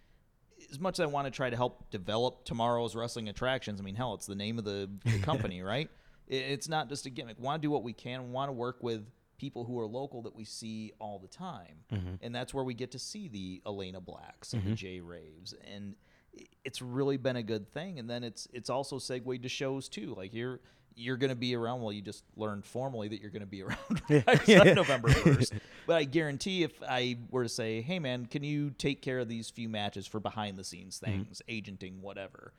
as much as I want to try to help develop tomorrow's wrestling attractions, I mean, hell, it's the name of the, the company, right? It, it's not just a gimmick. Want to do what we can. Want to work with people who are local that we see all the time, mm-hmm. and that's where we get to see the Elayna Blacks and the mm-hmm. Jay Raves, and it's really been a good thing. And then it's it's also segued to shows too. Like you're you're going to be around. Well, you just learned formally that you're going to be around November first. But I guarantee, if I were to say, "Hey, man, can you take care of these few matches for behind the scenes mm-hmm. things, agenting, whatever?"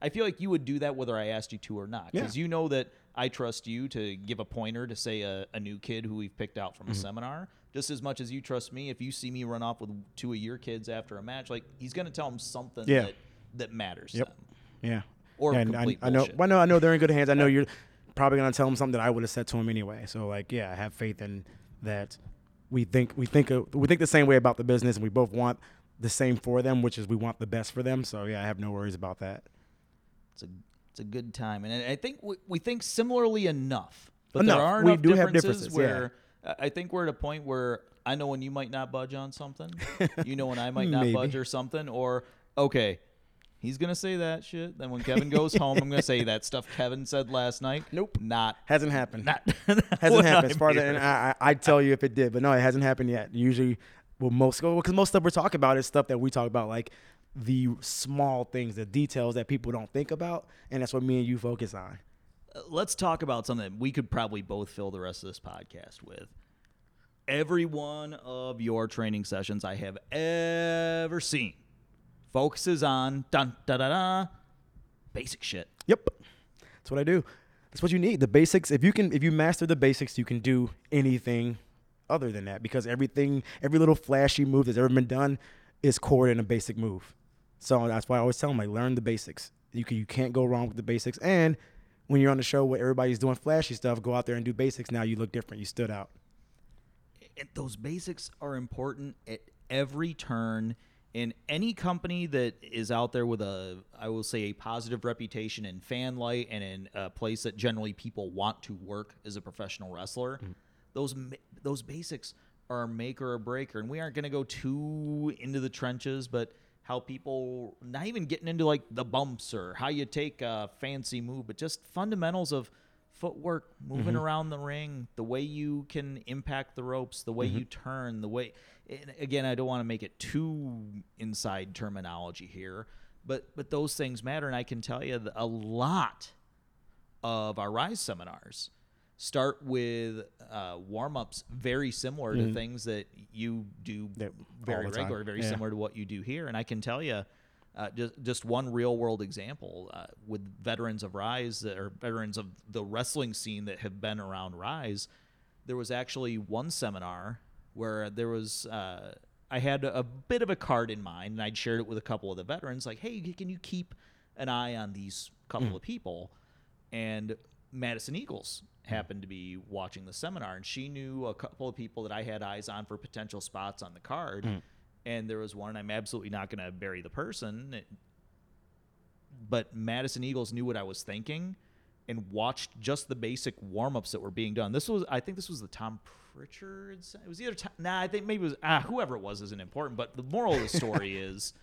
I feel like you would do that whether I asked you to or not, because you know that I trust you to give a pointer to say a, a new kid who we've picked out from a mm-hmm. seminar, just as much as you trust me. If you see me run off with two of your kids after a match, like he's going to tell them something Yeah. that that matters Yep. to them. yeah. Or Yeah, and I, complete I know. Well, no, I know they're in good hands. I know you're probably gonna tell them something that I would have said to him anyway. So like, yeah, I have faith in that. We think we think of, we think the same way about the business, and we both want the same for them, which is we want the best for them. So yeah, I have no worries about that. It's a it's a good time, and I I think we, we think similarly enough. But Enough. there are We enough do have differences, differences, yeah. where I I think we're at a point where I know when you might not budge on something, you know when I might not budge or something, or okay, he's gonna say that shit. Then when Kevin goes home, I'm gonna say that stuff Kevin said last night. Nope. not Hasn't happened. not hasn't happened as far as I, I I'd tell you if it did, but no, it hasn't happened yet. Usually, well, most because most stuff we're talking about is stuff that we talk about, like the small things, the details that people don't think about, and that's what me and you focus on. Uh, let's talk about something that we could probably both fill the rest of this podcast with. Every one of your training sessions I have ever seen focuses on dun da da da basic shit. Yep, that's what I do. That's what you need. The basics. If you can, if you master the basics, you can do anything other than that. Because everything, every little flashy move that's ever been done, is core in a basic move. So that's why I always tell them, like, learn the basics. You can, you can't go wrong with the basics. And when you're on the show where everybody's doing flashy stuff, go out there and do basics. Now you look different. You stood out. And those basics are important at every turn in any company that is out there with a I will say a positive reputation in fan light and in a place that generally people want to work as a professional wrestler. Mm. Those ma- those basics are make or a breaker, and we aren't going to go too into the trenches, but how people not even getting into like the bumps or how you take a fancy move, but just fundamentals of footwork, moving around the ring, the way you can impact the ropes, the way you turn, the way. And again, I don't want to make it too inside terminology here, but but those things matter, and I can tell you that a lot of our Rise seminars start with uh, warm ups very similar to things that you do That- very regular, very Yeah. similar to what you do here. And I can tell you, uh, just just one real world example uh, with veterans of Rise that or veterans of the wrestling scene that have been around Rise. There was actually one seminar where there was. Uh, I had a bit of a card in mind, and I'd shared it with a couple of the veterans, like, "Hey, can you keep an eye on these couple of people?" And Madison Eagles happened to be watching the seminar, and she knew a couple of people that I had eyes on for potential spots on the card. And there was one, and I'm absolutely not going to bury the person. It- but Madison Eagles knew what I was thinking and watched just the basic warm ups that were being done. This was, I think, this was the Tom Prichard's. It was either Tom, nah, I think maybe it was ah, whoever it was isn't important. But the moral of the story is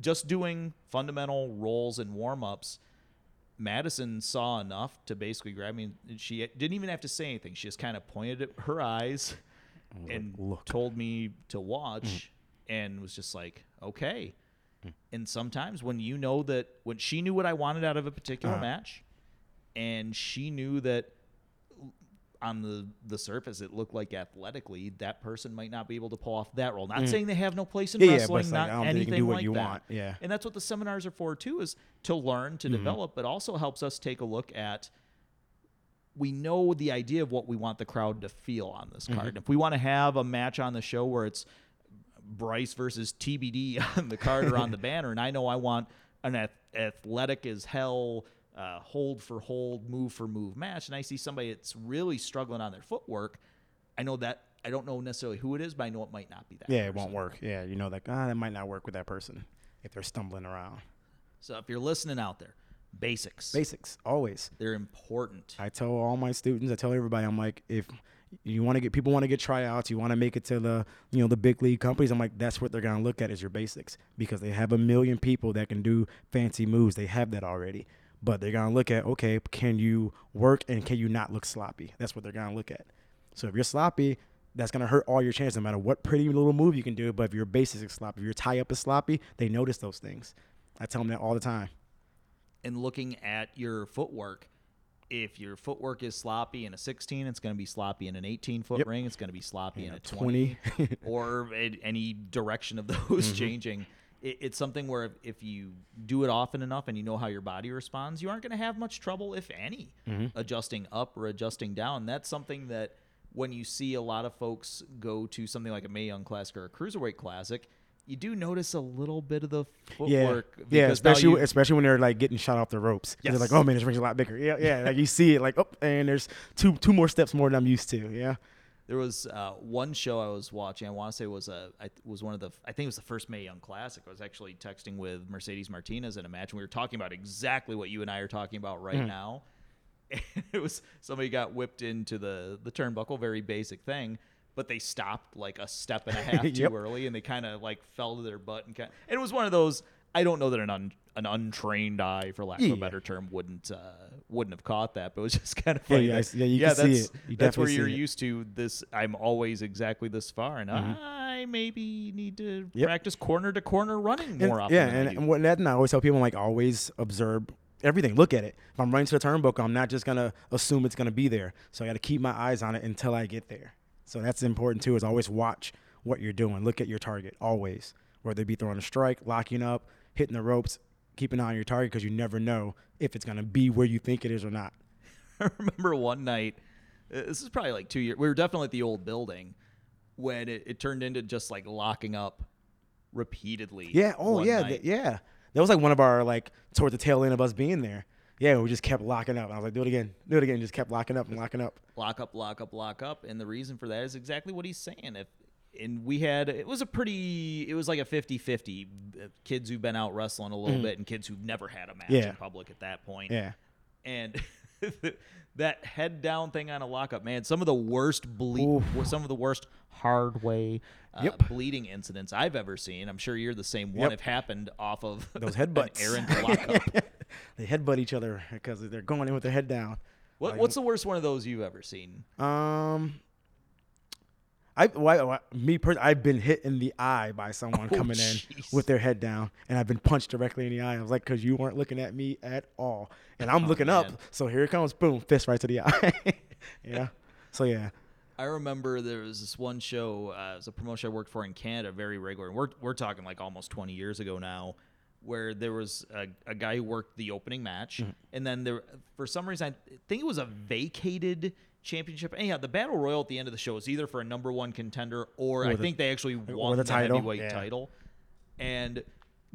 just doing fundamental rolls and warm ups. Madison saw enough to basically grab me. and She didn't even have to say anything. She just kind of pointed at her eyes and "Look." told me to watch and was just like, okay. And sometimes when you know that, when she knew what I wanted out of a particular Uh-huh. match, and she knew that on the the surface it looked like athletically that person might not be able to pull off that role. Not saying they have no place in Mm. Yeah, yeah, wrestling, it's like, not I don't think you anything like that. want. Yeah. And that's what the seminars are for too, is to learn, Mm-hmm. to develop, but also helps us take a look at we know the idea of what we want the crowd to feel on this Mm-hmm. card. If we want to have a match on the show where it's Bryce versus TBD on the card or on the banner, and I know I want an ath- athletic as hell, uh, hold for hold, move for move match, and I see somebody that's really struggling on their footwork, I know that I don't know necessarily who it is, but I know it might not be that. Yeah, it won't work. Yeah, you know that ah, that might not work with that person if they're stumbling around. So if you're listening out there, basics, Basics always. they're important. I tell all my students, I tell everybody, I'm like, if you want to get people want to get tryouts, you want to make it to the you know the big league companies. I'm like, that's what they're gonna look at is your basics because they have a million people that can do fancy moves. They have that already, but they're gonna look at okay, can you work and can you not look sloppy? That's what they're gonna look at. So if you're sloppy, that's gonna hurt all your chances, no matter what pretty little move you can do. But if your basics is sloppy, if your tie up is sloppy, they notice those things. I tell them that all the time. and looking at your footwork. If your footwork is sloppy in a 16, it's going to be sloppy in an 18 foot Yep. ring. It's going to be sloppy in Yeah, a 20, 20. or in any direction of those Mm-hmm. changing. It, it's something where if, if you do it often enough and you know how your body responds, you aren't going to have much trouble, if any, Mm-hmm. adjusting up or adjusting down. That's something that when you see a lot of folks go to something like a Mae Young Classic or a Cruiserweight Classic, you do notice a little bit of the Yeah, footwork. yeah, because now especially you- especially when they're like getting shot off the ropes. They're like, oh man, this ring's a lot bigger. Yeah, yeah. Like you see it, like oh, and there's two two more steps more than I'm used to. Yeah, There was uh, one show I was watching. I want to say it was a I was one of the I think it was the first Mae Young Classic. I was actually texting with Mercedes Martinez in a match, and we were talking about exactly what you and I are talking about right now. And it was somebody got whipped into the the turnbuckle, very basic thing, but they stopped like a step and a half too Yep. early, and they kind of like fell to their butt and kind. And it was one of those. I don't know that an un, an untrained eye, for lack of Yeah. a better term, wouldn't uh, wouldn't have caught that. But it was just kind of Yeah, funny. yeah, I that- s- yeah, you yeah, can see that's that's where you're it. used to this. I'm always exactly this far, and I maybe need to Mm-hmm. Yep. practice corner to corner running And- more often. yeah, and, and what that and I always tell people, I'm like, always observe everything. Look at it. If I'm running to the turnbuckle, I'm not just gonna assume it's gonna be there. So I got to keep my eyes on it until I get there. So that's important too. Is always watch what you're doing. Look at your target always, whether it be throwing a strike, locking up, hitting the ropes. Keep an eye on your target because you never know if it's gonna be where you think it is or not. I remember one night. uh, This is probably like two years. We were definitely at the old building when it, it turned into just like locking up repeatedly. Yeah. Oh yeah. th- yeah. That was like one of our like toward the tail end of us being there. Yeah, we just kept locking up. I was like, do it again, do it again. Just kept locking up and locking up. lock up, lock up, lock up. And the reason for that is exactly what he's saying. If and we had it was a pretty it was like a 50-50 uh, kids who've been out wrestling a little bit and kids who've never had a match Mm. Yeah. in public at that point. Yeah. And that head down thing on a lockup, man, some of the worst bleed some of the worst hard way uh, Yep. bleeding incidents I've ever seen. I'm sure you're the same one Yep. have happened off of Those headbutts. errant lockup. They headbutt each other because they're going in with their head down. What, what's the worst one of those you've ever seen? Um, I, why, why, me personally, I've been hit in the eye by someone Oh, coming jeez. in with their head down, and I've been punched directly in the eye. I was like, because you weren't looking at me at all, and I'm looking Oh, man. up, so here it comes, boom, fist right to the eye. yeah. So yeah, I remember there was this one show, uh, it was a promotion I worked for in Canada, very regular. We're, we're talking like almost 20 years ago now, where there was a, a guy who worked the opening match. Mm-hmm. And then there, for some reason, I think it was a vacated championship. Anyhow, the battle royal at the end of the show is either for a number one contender or, I the- think they actually won the the, title, heavyweight yeah. title. And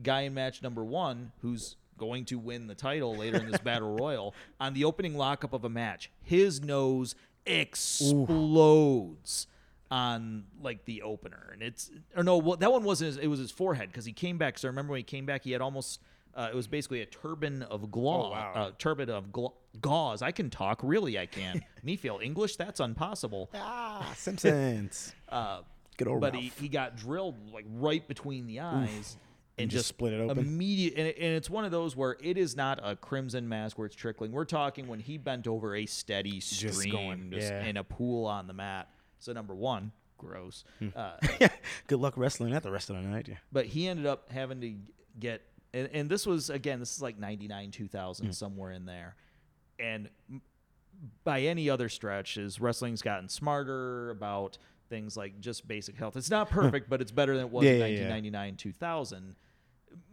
guy in match number one, who's going to win the title later in this battle royal, on the opening lockup of a match, his nose explodes on like the opener, and it's or no, well, that one wasn't. His, it was his forehead because he came back. So I remember when he came back, he had almost Uh, it was basically a turban of Oh, wow. uh, turban of gla- gauze. I can talk, really, I can. Me feel English? That's impossible. Ah, Simpsons. Uh, Good old but he, Ralph. he got drilled like right between the eyes and, And just split it open? Immediate, and, it- and it's one of those where it is not a crimson mask where it's trickling. We're talking when he bent over a steady stream, Just going, just yeah. in a pool on the mat. So number one, gross. Hmm. Uh, Good luck wrestling that the rest of the night. Yeah. but he ended up having to get and, and this was again this is like 99 2000 somewhere in there and m- by any other stretch is wrestling's gotten smarter about things like just basic health it's not perfect but it's better than it was Yeah, in yeah, yeah. 1999 2000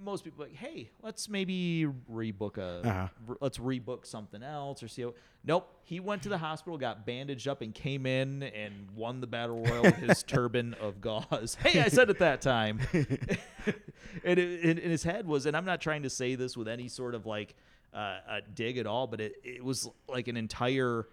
most people are like hey let's maybe rebook a Uh-huh. r- let's rebook something else or see how nope he went to the hospital got bandaged up and came in and won the battle royal with his turban of gauze hey i said it that time and, and his head was and i'm not trying to say this with any sort of like uh, a dig at all but it, it was like an entire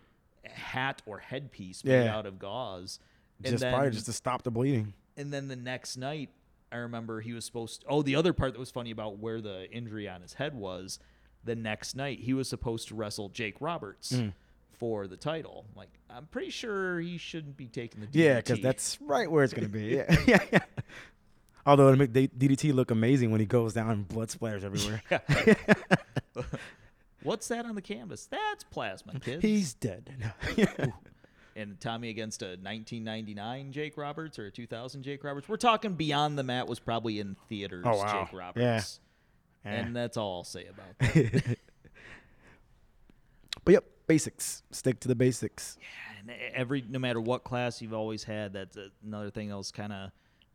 hat or headpiece made Yeah. out of gauze Just then, probably just to stop the bleeding. and then the next night i remember he was supposed To, oh the other part that was funny about where the injury on his head was the next night he was supposed to wrestle jake roberts Mm. for the title like i'm pretty sure he shouldn't be taking the DDT. Yeah, because that's right where it's gonna be. Yeah, yeah, yeah. Although it make DDT look amazing when he goes down and blood splatters everywhere. what's that on the canvas that's plasma kids He's dead. And Tommy against a 1999 Jake Roberts or a 2000 Jake Roberts. We're talking Beyond the Mat was probably in theaters. Oh, wow. Jake Roberts. Yeah. Yeah. And that's all I'll say about that. but yep, basics. Stick to the basics. Yeah, and every no matter what class you've always had, that's another thing else kind of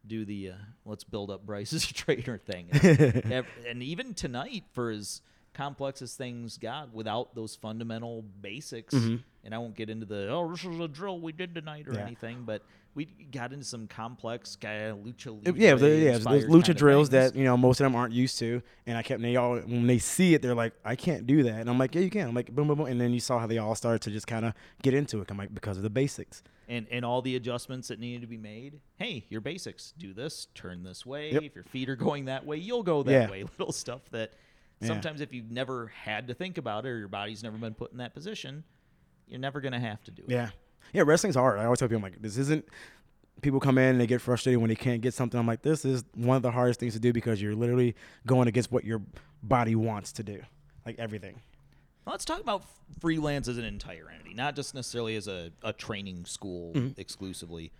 do the uh, let's build up Bryce as a trainer thing. And even tonight, for as complex as things got, without those fundamental basics, and I won't get into the oh this is a drill we did tonight or Mm-hmm. Yeah. anything, but we got into some complex of lucha. Yeah, the, yeah, inspired lucha drills that you know most of them aren't used to, and I kept they all when they see it, they're like, I can't do that, and I'm like, yeah, you can. I'm like, boom, boom, boom, and then you saw how they all started to just kind of get into it. I'm like, because of the basics. and and all the adjustments that needed to be made. Hey, your basics: do this, turn this way. Yep. If your feet are going that way, you'll go that Yeah. way. Little stuff that Yeah. sometimes if you've never had to think about it or your body's never been put in that position, you're never gonna have to do it. Yeah, yeah, wrestling's hard. I always tell people, I'm like, this isn't. People come in and they get frustrated when they can't get something. I'm like, this is one of the hardest things to do because you're literally going against what your body wants to do, like everything. Let's talk about freelance as an entire entity, not just necessarily as a, a training school Mm-hmm. exclusively.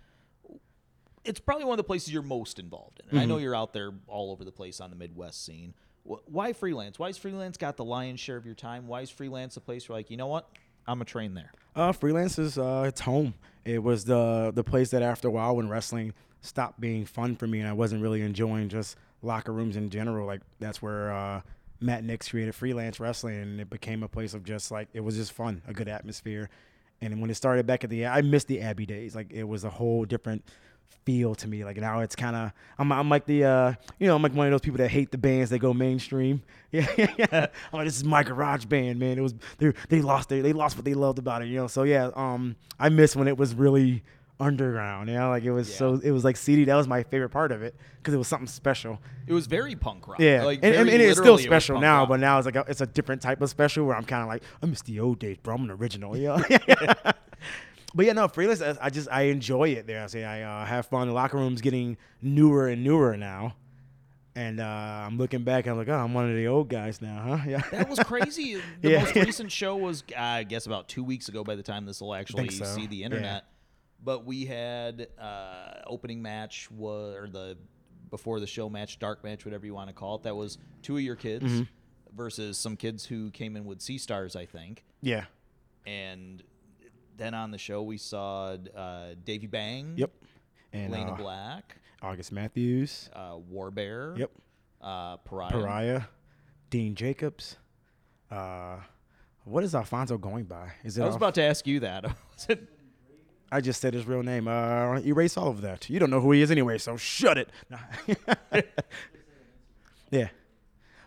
It's probably one of the places you're most involved in. And I know Mm-hmm. you're out there all over the place on the Midwest scene. Wh- Why freelance? Why is freelance got the lion's share of your time? Why is freelance a place where, like, you know what? I'm a train there. Uh, freelance is uh, it's home. It was the the place that after a while when wrestling stopped being fun for me and I wasn't really enjoying just locker rooms in general. Like that's where uh, Matt Nix created freelance wrestling and it became a place of just like it was just fun, a good atmosphere. And when it started back at the, I missed the Abbey days. Like it was a whole different feel to me. Like now it's kind of, I'm, I'm like the, uh, you know, I'm like one of those people that hate the bands that go mainstream. Yeah, yeah. I'm like, this is my garage band, man. It was they they lost their, they lost what they loved about it, you know. So yeah, um, I miss when it was really underground. You know, like it was Yeah. so it was like CD. That was my favorite part of it because it was something special. It was very punk rock. Yeah, like, and, and, and it's still literally it special now, rock. but now it's like a, it's a different type of special where I'm kind of like I miss the old days, bro. I'm an original, yeah. but yeah, no, freelance. I just I enjoy it there. I say I uh, have fun. The locker room's getting newer and newer now, and uh, I'm looking back. I'm like, oh, I'm one of the old guys now, huh? Yeah. That was crazy. The Yeah. most recent show was, I guess, about two weeks ago. By the time this will actually so. see the Yeah. internet, but we had uh, opening match was or the before the show match, dark match, whatever you want to call it. That was two of your kids Mm-hmm. versus some kids who came in with Sea Stars, I think. yeah. And then on the show we saw uh, Davy Bang, Yep. And Lena uh, Black, August Matthews. uh, War Bear, Yep. uh, Pariah. Pariah. Dean Jacobs. Uh, what is Alfonso going by? Is it? I was Alf- about to ask you that. I just said his real name. Uh, erase all of that. You don't know who he is anyway, so shut it. Yeah,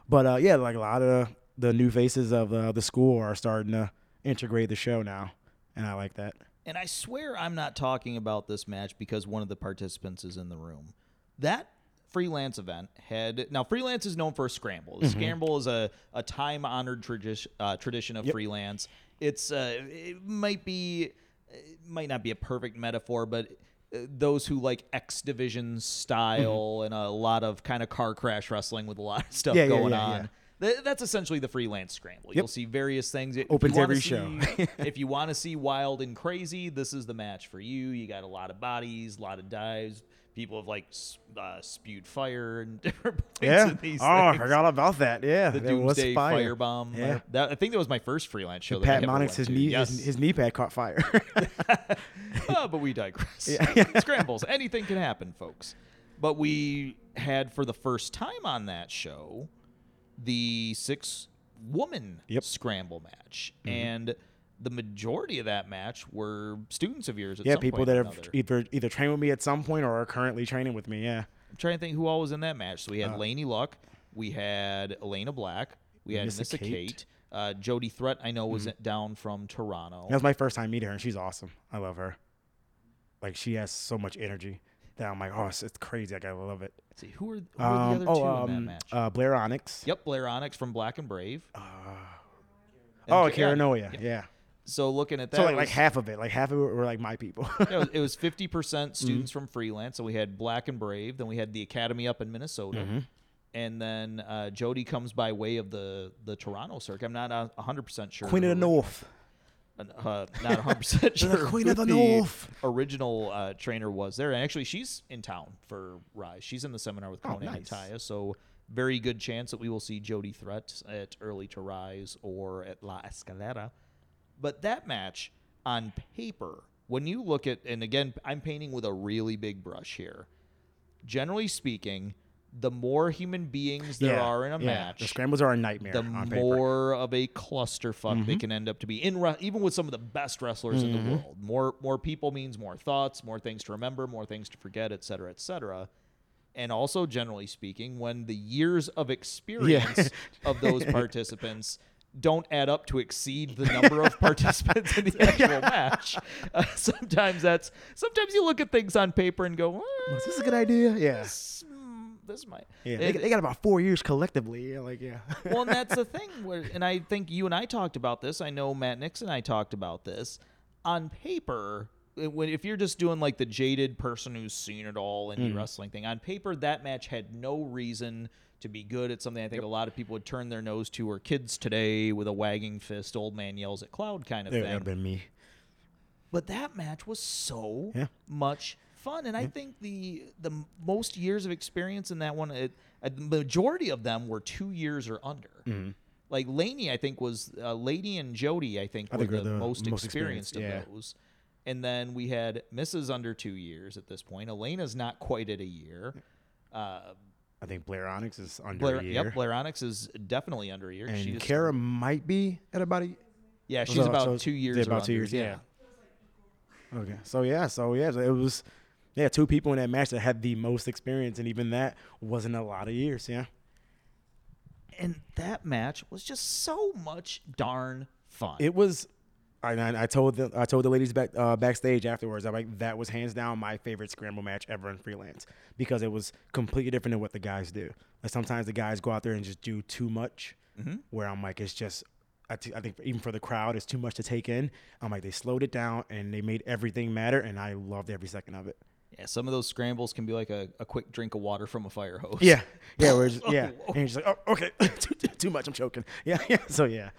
but uh, yeah, like a lot of the new faces of uh, the school are starting to integrate the show now, and I like that. And I swear I'm not talking about this match because one of the participants is in the room. That freelance event had now freelance is known for a scramble. The scramble is a, a time honored tradition uh, tradition of freelance. It's uh, it might be it might not be a perfect metaphor, but uh, those who like X Division style and a lot of kind of car crash wrestling with a lot of stuff Yeah, yeah, going yeah, on. Th- That's essentially the freelance scramble. You'll see various things. If Open you to wanna every show. see- if you want to see wild and crazy, this is the match for you. You got a lot of bodies, a lot of dives. People have like uh, spewed fire and different points Yeah. in these oh, I forgot about that. Yeah, The was Doomsday fire. Firebomb. Yeah. That, I think that was my first freelance show. that Pat Monix, his to. knee, Yes. his, his knee pad caught fire. oh, but we digress. Yeah. Scrambles. Anything can happen, folks. But we had for the first time on that show the six woman Yep. scramble match. And the majority of that match were students of yours at yeah, people that have either either trained with me at some point or are currently training with me. Yeah, I'm trying to think who all was in that match. So we Uh, had Laynie Luck, we had Elayna Black, we had Missa Missa Kate. Kate. Uh, Jody Threat, I know, was Mm-hmm. down from Toronto. that was my first time meeting her, and she's awesome. I love her. Like she has so much energy that I'm like, oh, it's, it's crazy. Like I love it. Let's see, who are, who are Um, the other two oh, in that um, match? uh, Blair Onyx. Yep, Blair Onyx from Black and Brave. Uh, And oh, Ka- yeah, Kara Noia. yeah. So looking at that, So like, it like half of it, like half of it were like my people. yeah, it was- fifty percent Mm-hmm. students from freelance. So we had Black and Brave. Then we had the Academy up in Minnesota, Mm-hmm. and then uh, Jody comes by way of the the Toronto circuit. I'm not a hundred percent sure. Queen of the who- Uh, not hundred percent sure. The Queen of the North. Original uh, trainer was there, and actually she's in town for Rise. She's in the seminar with Oh, Konnan and nice. Taya. So very good chance that we will see Jody Threat at Early to Rise or at La Escalera. But that match on paper, when you look at, and again, I'm painting with a really big brush here. Generally speaking, the more human beings there yeah, are in a yeah. match, The scrambles are a nightmare the on paper. more of a clusterfuck they can end up to be. In re- even with some of the best wrestlers in the world, more more people means more thoughts, more things to remember, more things to forget, et cetera, et cetera. And also, generally speaking, when the years of experience of those participants don't add up to exceed the number of participants in the actual match, uh, sometimes that's sometimes you look at things on paper and go, Is this a good idea? Yeah. this, this might. Yeah. It- They, they got about four years collectively. Yeah, like yeah. well, and that's the thing. Where, and I think you and I talked about this. I know Matt Nixon and I talked about this. On paper, it- when, if you're just doing like the jaded person who's seen it all in the mm. wrestling thing, on paper, that match had no reason to be good. It's something I think a lot of people would turn their nose to, or kids today with a wagging fist, old man yells at cloud kind of thing. That would thing. have been me. But that match was so Yeah. much fun, and I think the the most years of experience in that one, it, a majority of them were two years or under. Mm-hmm. Like Laynie, I think was uh, Lady and Jody. I think I were think the, the most, most experienced, experienced, of those. And then we had Mrs. under two years at this point. Elayna's not quite at a year. Uh, I think Blair Onyx is under Blair, a year. yep, Blair Onyx is definitely under a year. and Kara might be at about a yeah, she's so- about so two years. about two years, yeah. Okay. So yeah, so yeah, so it was yeah, two people in that match that had the most experience and even that wasn't a lot of years, yeah. and that match was just so much darn fun. It was I, I told the I told the ladies back uh, backstage afterwards. I'm like that was hands down my favorite scramble match ever in freelance because it was completely different than what the guys do. Like sometimes the guys go out there and just do too much. Where I'm like, it's just I, t- I think even for the crowd, it's too much to take in. I'm like, they slowed it down and they made everything matter, and I loved every second of it. Yeah, some of those scrambles can be like a, a quick drink of water from a fire hose. Yeah, yeah, we're just, yeah, and you're just like, oh, okay, too, too- much, I'm choking. Yeah, yeah. So yeah,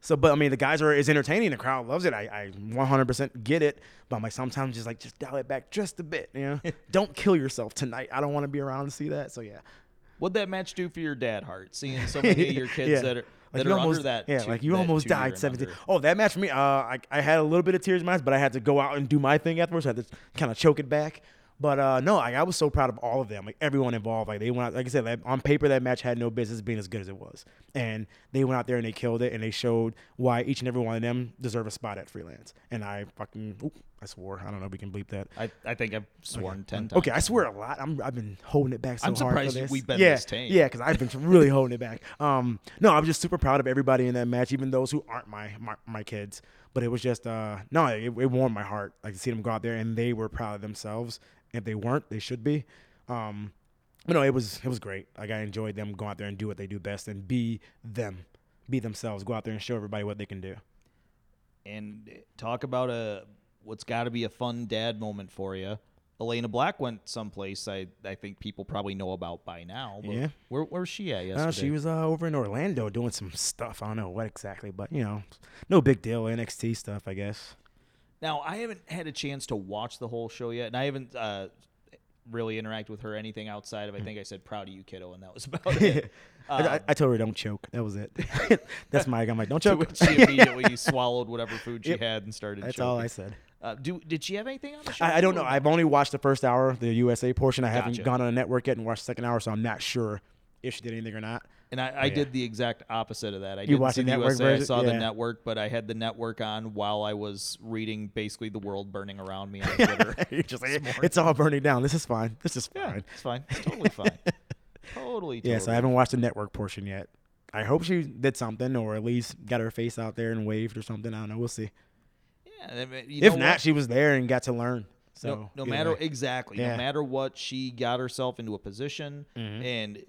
so but I mean, the guys are is entertaining. The crowd loves it. I, I 100% get it. But I'm like, sometimes just like just dial it back just a bit. You know, don't kill yourself tonight. I don't want to be around to see that. So yeah, What'd that match do for your dad heart? Seeing so many of your kids Yeah. that are Like that you are almost, under that. yeah, two- like you almost died 17. under. Oh, that match for me, uh, I, I had a little bit of tears in my eyes, but I had to go out and do my thing afterwards. I had to kind of choke it back. But uh, no, I, I was so proud of all of them, like everyone involved. Like they went, out, like I said, like, on paper that match had no business being as good as it was, and they went out there and they killed it, and they showed why each and every one of them deserve a spot at freelance. And I fucking, oop, I swore. I don't know if we can bleep that. I, I think I've sworn ten times. Okay, I swear a lot. I'm, I've been holding it back so I'm hard for surprised this. we've been yeah, this tame. Yeah, because I've been really holding it back. Um, no, I'm just super proud of everybody in that match, even those who aren't my my, my kids. But it was just uh, no, it, it warmed my heart. Like to see them go out there and they were proud of themselves. If they weren't, they should be. Um, but no, it was it was great. Like I enjoyed them go out there and do what they do best and be them, be themselves. Go out there and show everybody what they can do. And talk about a what's got to be a fun dad moment for you. Elayna Black went someplace I, I think people probably know about by now. But Yeah. Where where's she at yesterday? Uh, she was uh, over in Orlando doing some stuff. I don't know what exactly, but you know, no big deal. NXT stuff, I guess. Now I haven't had a chance to watch the whole show yet, and I haven't uh, really interacted with her anything outside of I think I said "proud of you, kiddo," and that was about it. I, I, Um, I told her don't choke. That was it. That's my. I'm like don't choke. she immediately swallowed whatever food she Yep. had and started. That's choking. all I said. Uh, do did she have anything on the show? I, I don't know. I've only watched the first hour, the USA portion. I haven't gone on a network yet and watched the second hour, so I'm not sure if she did anything or not. And I, I Yeah. did the exact opposite of that. I You didn't see the USA. I saw the network, but I had the network on while I was reading basically the world burning around me on Twitter. You're just like, it's all burning down. This is fine. This is yeah, fine. it's fine. It's totally fine. totally, totally. Yeah, so I haven't watched the network portion yet. I hope she did something or at least got her face out there and waved or something. I don't know. We'll see. Yeah, I mean, if not, what? she was there and got to learn. So no, no matter way. exactly, Yeah. no matter what, she got herself into a position, Mhm. and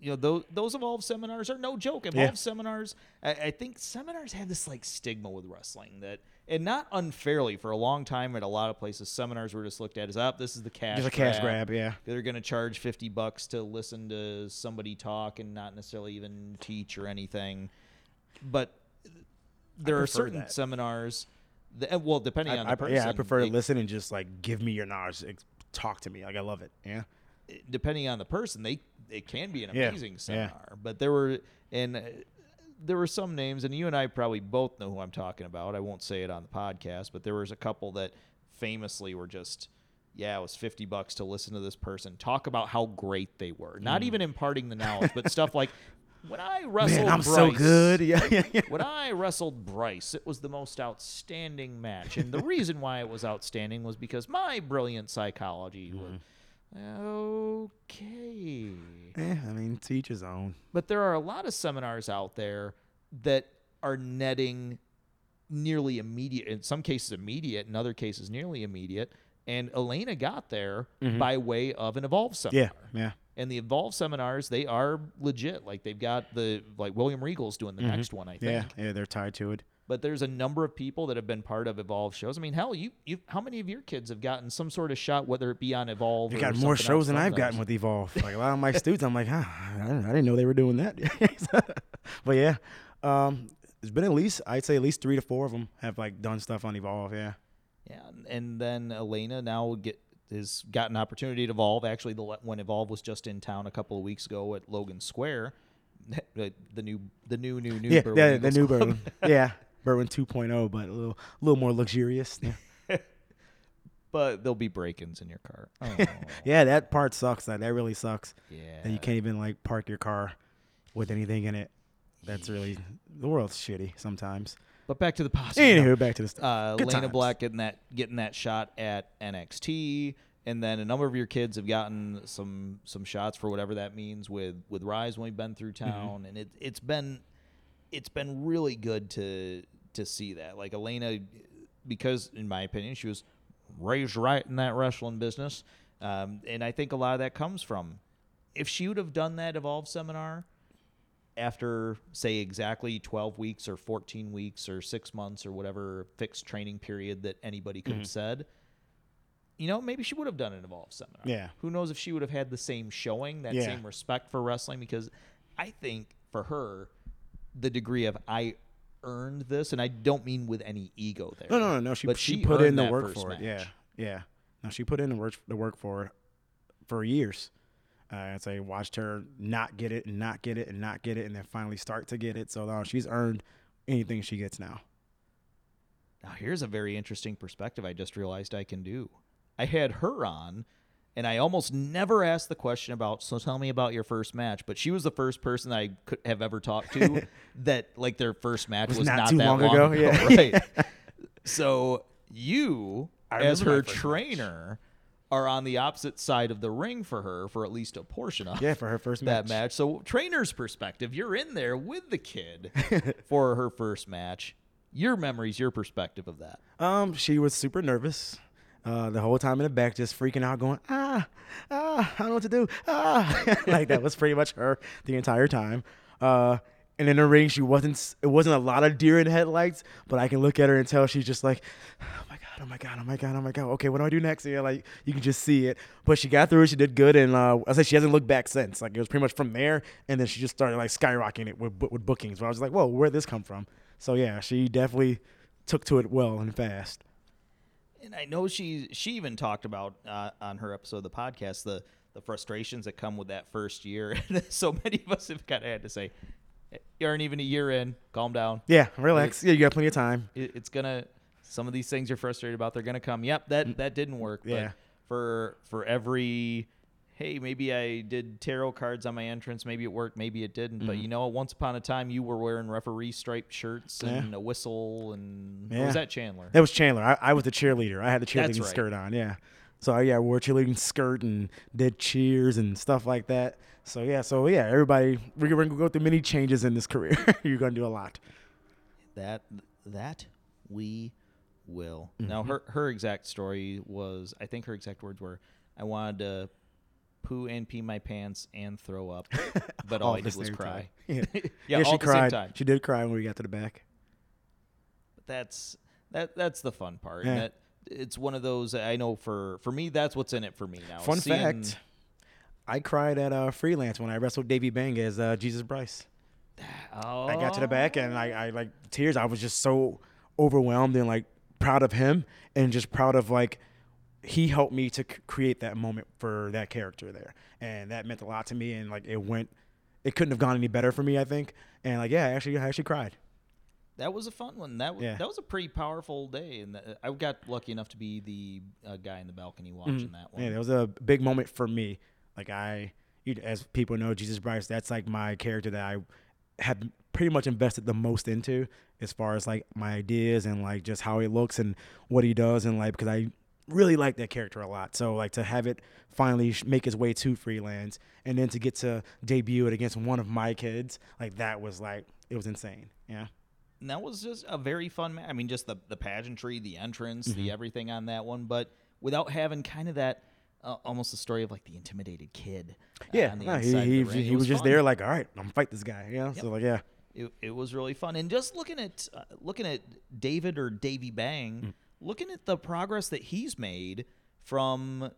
you know those those evolve seminars are no joke. Evolve Yeah. seminars, I, I think seminars have this like stigma with wrestling that, and not unfairly, for a long time at a lot of places, seminars were just looked at as up. this is the cash, just a cash grab. Yeah. They're going to charge fifty bucks to listen to somebody talk and not necessarily even teach or anything, but there are certain that. seminars. That, well, depending on I, the I- person, yeah, I prefer to listen and just like give me your knowledge. Talk to me. Like I love it. Yeah. Depending on the person, they it can be an amazing yeah. seminar. But there were and uh, there were some names, and you and I probably both know who I'm talking about. I won't say it on the podcast, but there was a couple that famously were just. Yeah, it was fifty bucks to listen to this person talk about how great they were. Not even imparting the knowledge, but stuff like when I wrestled. Mm. Man, I'm Bryce, so good. Yeah, yeah, yeah. when I wrestled Bryce, it was the most outstanding match. And the reason why it was outstanding was because my brilliant psychology was okay. Eh, I mean, to each his own. But there are a lot of seminars out there that are netting nearly immediate, in some cases immediate, in other cases nearly immediate. And Elayna got there by way of an Evolve seminar. Yeah, yeah. And the Evolve seminars, they are legit. Like they've got the like William Regal's doing the next one, I think. Yeah, yeah, they're tied to it. But there's a number of people that have been part of Evolve shows. I mean, hell, you, you how many of your kids have gotten some sort of shot, whether it be on Evolve? You or got more shows than I've gotten with Evolve. Like a lot of my students, I'm like, huh, I didn't, know they were doing that. but yeah, um, there's been at least I'd say at least three to four of them have like done stuff on Evolve. Yeah. Yeah, and then Elayna now get has got an opportunity to evolve. Actually, the when Evolve was just in town a couple of weeks ago at Logan Square, the the new the new new new yeah, yeah, the new. Yeah, Berwyn 2.0, but a little, a little more luxurious. Yeah. but there'll be break-ins in your car. Oh, yeah, that part sucks. That that really sucks. yeah. And you can't even like park your car with anything in it. That's really the world's shitty sometimes. But back to the positive. Anywho, back to the stuff. uh, Lena times. Black getting that getting that shot at NXT, and then a number of your kids have gotten some some shots for whatever that means with with Rise when we've been through Mm-hmm. town, and it it's been it's been really good to to see that. Like Elayna, because in my opinion, she was raised right in that wrestling business, um, and I think a lot of that comes from if she would have done that Evolve seminar after say exactly 12 weeks or 14 weeks or six months or whatever fixed training period that anybody could have said you know maybe she would have done an evolve seminar Yeah. who knows if she would have had the same showing that Yeah. same respect for wrestling because i think for her the degree of i earned this and i don't mean with any ego there No, no, no, no. She but she, she put in the work for it. Yeah, match. yeah. No, she put in the work the work for it for years. Uh, I'd say watched her not get it and not get it and not get it and then finally start to get it. So no, she's earned anything she gets now. Now, here's a very interesting perspective I just realized I can do. I had her on, and I almost never asked the question about, so tell me about your first match. But she was the first person I could have ever talked to that, like, their first match was, Was not not, too that long long, ago, ago. yeah. Right. so, you, as her first match. trainer, are on the opposite side of the ring for her for at least a portion of Yeah, for her first that match. match. So, trainer's perspective, you're in there with the kid for her first match. Your memories, your perspective of that. Um, she was super nervous. Uh, the whole time in the back, just freaking out, going ah ah, I don't know what to do ah, like that was pretty much her the entire time. Uh, and in the ring, she wasn't. It wasn't a lot of deer in headlights, but I can look at her and tell she's just like, oh my god, oh my god, oh my god, oh my god. Okay, what do I do next? Yeah, like you can just see it. But she got through. She did good, and uh, I said she hasn't looked back since. Like it was pretty much from there, and then she just started like skyrocketing it with, with bookings. But I was like, whoa, where'd this come from? So yeah, she definitely took to it well and fast. And I know she she even talked about uh, on her episode of the podcast the the frustrations that come with that first year. So many of us have kind of had to say, you aren't even a year in. Calm down. Yeah, relax. yeah, you got plenty of time. It, it's gonna. Some of these things you're frustrated about, they're gonna come. Yep, that that didn't work. Yeah. But for for every, hey, maybe I did tarot cards on my entrance. Maybe it worked. Maybe it didn't. But mm-hmm. you know, once upon a time, you were wearing referee striped shirts and a whistle. And or was that Chandler? That was Chandler. I, I was the cheerleader. I had the cheerleading right. skirt on. Yeah. So I, yeah, I wore a cheerleading skirt and did cheers and stuff like that. So yeah, so yeah, everybody, we're gonna go through many changes in this career. You're gonna do a lot. That that we will. Now mm-hmm. her her exact story was I think her exact words were I wanted to poo and pee my pants and throw up, but all, I did was cry. time. Yeah, Yeah, yeah, all she cried. She did cry when we got to the back. But that's that that's the fun part. Yeah. That it's one of those I know for for me that's what's in it for me now. Fun Seeing- fact: I cried at uh, freelance when I wrestled Davey Bang as uh, Jesus Bryce. Oh, I got to the back and I, I like tears. I was just so overwhelmed and like proud of him and just proud of like he helped me to c- create that moment for that character there, and that meant a lot to me. And like it went, it couldn't have gone any better for me, I think. And like yeah, I actually, I actually cried. That was a fun one. That was Yeah. that was a pretty powerful day, and that- I got lucky enough to be the uh, guy in the balcony watching that one. Yeah, it was a big moment for me. Like I, you- as people know, Jesus Bryce, that's like my character that I have pretty much invested the most into, as far as like my ideas and like just how he looks and what he does, and like because I really like that character a lot. So like to have it finally sh- make its way to freelance, and then to get to debut it against one of my kids, like that was like it was insane. Yeah. And that was just a very fun match. I mean, just the the pageantry, the entrance, Mm-hmm. the everything on that one, but without having kind of that uh, almost the story of like the intimidated kid. uh, Yeah, on the no, he, he, he It was, just fun. there, like, all right, I'm gonna fight this guy. You know, so like, yeah, It, it was really fun, and just looking at uh, looking at David or Davy Bang, Mm. Looking at the progress that he's made from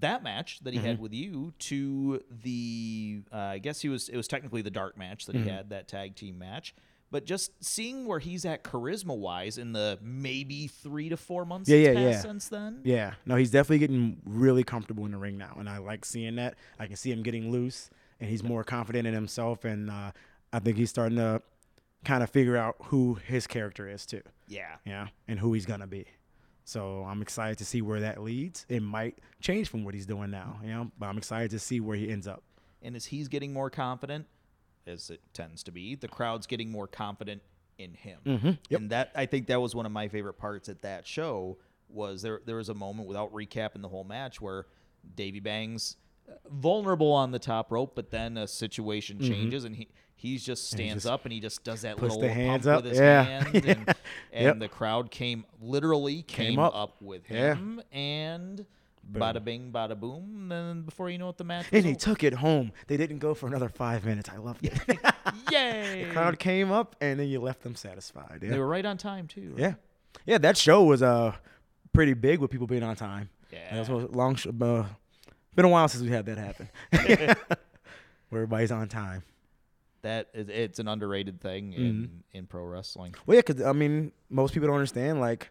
that match that he Mm-hmm. had with you to the uh, I guess he was it was technically the dark match that Mm-hmm. he had that tag team match. But just seeing where he's at charisma wise in the maybe three to four months Yeah, yeah, yeah. since then. Yeah, no, he's definitely getting really comfortable in the ring now, and I like seeing that. I can see him getting loose, and he's more confident in himself, and uh, I think he's starting to kind of figure out who his character is too, Yeah. yeah, and who he's gonna be. So I'm excited to see where that leads. It might change from what he's doing now, you know, but I'm excited to see where he ends up. And as he's getting more confident, as it tends to be, the crowd's getting more confident in him. Mm-hmm. Yep. And that I think that was one of my favorite parts at that show was there there was a moment without recapping the whole match where Davy Bangs uh, vulnerable on the top rope, but then a situation changes and he he's just stands just up and he just does that little pump up. with his Yeah. hand and, and Yep. the crowd came literally came, up. up. with Yeah. him and Boom. bada bing bada boom and then before you know it the match And he over. took it home. They didn't go for another five minutes. I loved it. Yay! the crowd came up, and then you left them satisfied. Yeah. They were right on time too. right? Yeah, yeah. That show was uh pretty big with people being on time. Yeah. That was a long. Sh- uh, been a while since we had that happen. Where everybody's on time. That is, it's an underrated thing in Mm-hmm. in pro wrestling. Well, yeah, because I mean, most people don't understand. Like,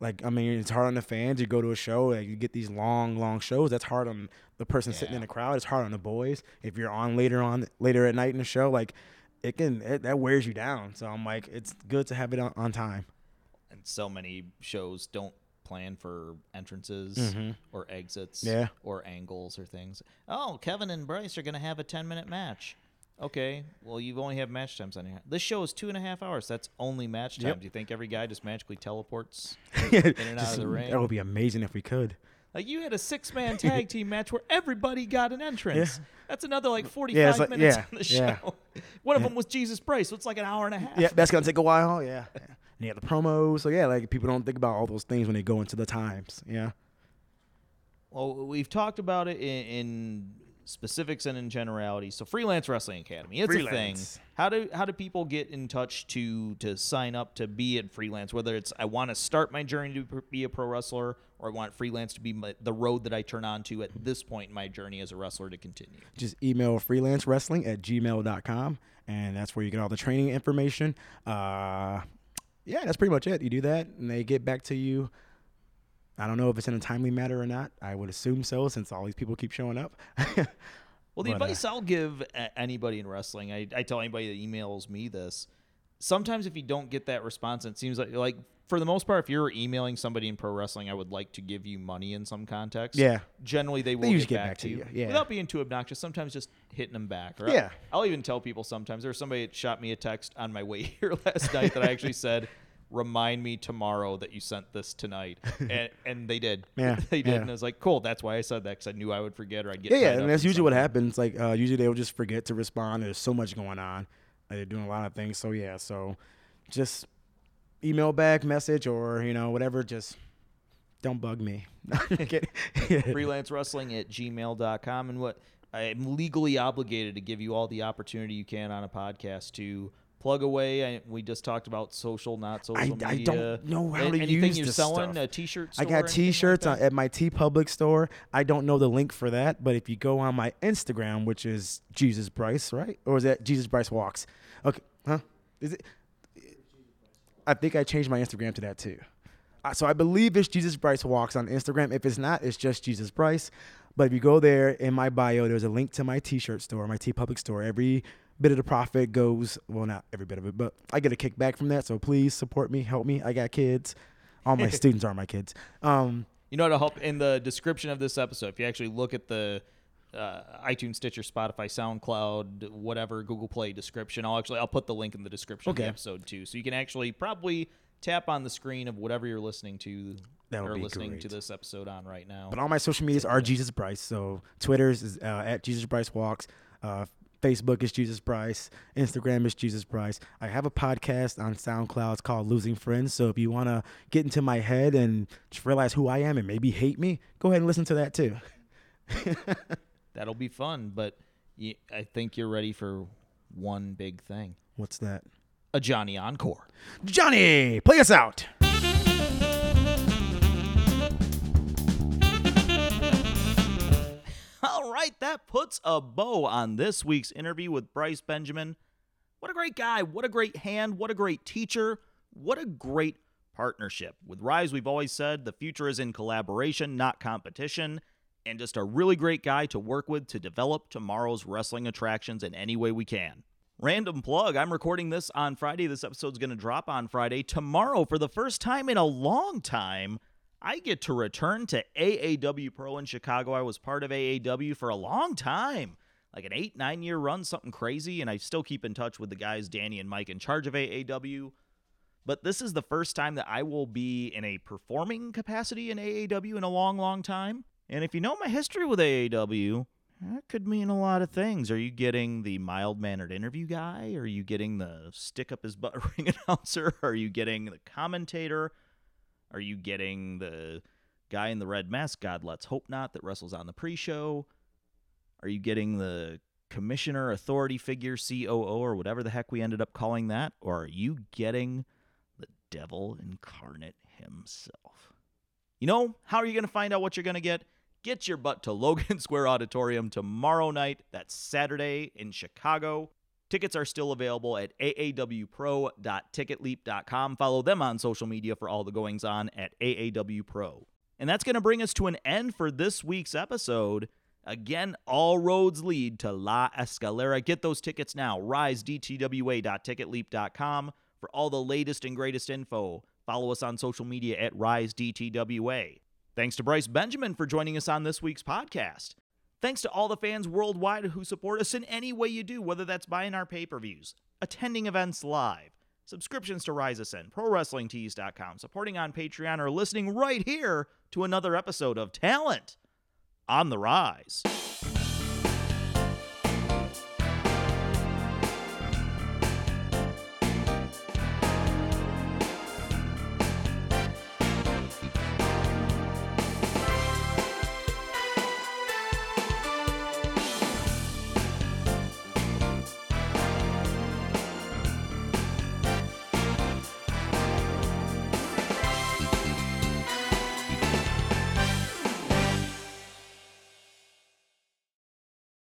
like I mean, it's hard on the fans. You go to a show, like, you get these long, long shows. That's hard on the person sitting in the crowd. It's hard on the boys. If you're on later on, later at night in the show, like, it can it, that wears you down. So I'm like, it's good to have it on, on time. And so many shows don't plan for entrances Mhm. or exits Yeah. or angles or things. Oh, Kevin and Bryce are going to have a 10 minute match. Okay, well, you only have match times on here. This show is two and a half hours. That's only match time. Yep. Do you think every guy just magically teleports in and out of the ring? That would be amazing if we could. Like you had a six man tag team match where everybody got an entrance. That's another like 45 Yeah, like- minutes yeah, on the yeah. show. One of them was Jesus Bryce, so it's like an hour and a half. Yeah, that's gonna take a while. Yeah. And you have the promos. So yeah, like people don't think about all those things when they go into the times. Yeah. Well, we've talked about it in, in specifics and in generality. So, Freelance Wrestling Academy, it's Freelance. a thing. How do how do people get in touch to to sign up to be in freelance? Whether it's I want to start my journey to be a pro wrestler, or I want freelance to be my, the road that I turn on to at this point in my journey as a wrestler to continue. just email freelance wrestling at gmail.com and that's where you get all the training information uh, yeah that's pretty much it you do that and they get back to you i don't know if it's in a timely manner or not i would assume so since all these people keep showing up Well, the But, uh, advice I'll give anybody in wrestling, I, I tell anybody that emails me this. Sometimes if you don't get that response, it seems like like for the most part, if you're emailing somebody in pro wrestling, I would like to give you money in some context. Yeah. Generally, they will usually get, back, to you, yeah. without being too obnoxious. Sometimes just hitting them back. Or Yeah. I'll even tell people sometimes. There was somebody that shot me a text on my way here last night that I actually said. Remind me tomorrow that you sent this tonight, and, and they did. Yeah, they did, yeah. and I was like, "Cool." That's why I said that because I knew I would forget or I'd get. yeah yeah and that's usually what happens like uh, usually they'll just forget to respond there's so much going on they're doing a lot of things so yeah so just email back message or you know whatever just don't bug me freelance wrestling at gmail.com and what i'm legally obligated to give you all the opportunity you can on a podcast to plug away I, we just talked about social not social I- media I don't know how to anything use you're this selling stuff. a t-shirt I got T-shirts on, at my TeePublic store. I don't know the link for that, but if you go on my Instagram, which is Jesus Bryce, right, or is that Jesus Bryce Walks? Okay, huh? Is it? I think I changed my Instagram to that too. So I believe it's Jesus Bryce Walks on Instagram. If it's not, it's just Jesus Bryce. But if you go there in my bio, there's a link to my T-shirt store, my TeePublic store. Every bit of the profit goes, well, not every bit of it, but I get a kickback from that. So please support me, help me. I got kids. All my students are my kids. Um, you know to help in the description of this episode if you actually look at the uh, iTunes, Stitcher, Spotify, SoundCloud, whatever Google Play description. I'll actually I'll put the link in the description of the episode too, so you can actually probably tap on the screen of whatever you're listening to That would or be listening to this episode on right now. But all my social medias are Jesus Bryce. So Twitter's is uh, at Jesus Bryce Walks. Uh, Facebook is Jesus Bryce. Instagram is Jesus Bryce. I have a podcast on SoundCloud. It's called Losing Friends. So if you want to get into my head and just realize who I am and maybe hate me, go ahead and listen to that too. That'll be fun, but I think you're ready for one big thing: What's that? a Johnny Encore. Johnny, play us out. All right, that puts a bow on this week's interview with Bryce Benjamin. What a great guy. What a great hand. What a great teacher. What a great partnership. With Rise, we've always said the future is in collaboration, not competition, and just a really great guy to work with to develop tomorrow's wrestling attractions in any way we can. Random plug I'm recording this on Friday. This episode's going to drop on Friday. Tomorrow, for the first time in a long time, I get to return to AAW Pro in Chicago. I was part of AAW for a long time, like an eight, nine year run, something crazy. And I still keep in touch with the guys, Danny and Mike, in charge of AAW. But this is the first time that I will be in a performing capacity in AAW in a long, long time. And if you know my history with AAW, that could mean a lot of things. Are you getting the mild mannered interview guy? Are you getting the stick up his butt ring announcer? Are you getting the commentator? Are you getting the guy in the red mask? God, let's hope not, that wrestles on the pre show? Are you getting the commissioner, authority figure, COO, or whatever the heck we ended up calling that? Or are you getting the devil incarnate himself? You know, how are you going to find out what you're going to get? Get your butt to Logan Square Auditorium tomorrow night. That's Saturday in Chicago. Tickets are still available at aawpro.ticketleap.com. Follow them on social media for all the goings on at AAW Pro. And that's going to bring us to an end for this week's episode. Again, all roads lead to La Escalera. Get those tickets now. RiseDTWA.ticketleap.com for all the latest and greatest info. Follow us on social media at RiseDTWA. Thanks to Bryce Benjamin for joining us on this week's podcast. Thanks to all the fans worldwide who support us in any way you do, whether that's buying our pay per views, attending events live, subscriptions to Rise Ascend, ProWrestlingTees.com, supporting on Patreon, or listening right here to another episode of Talent on the Rise.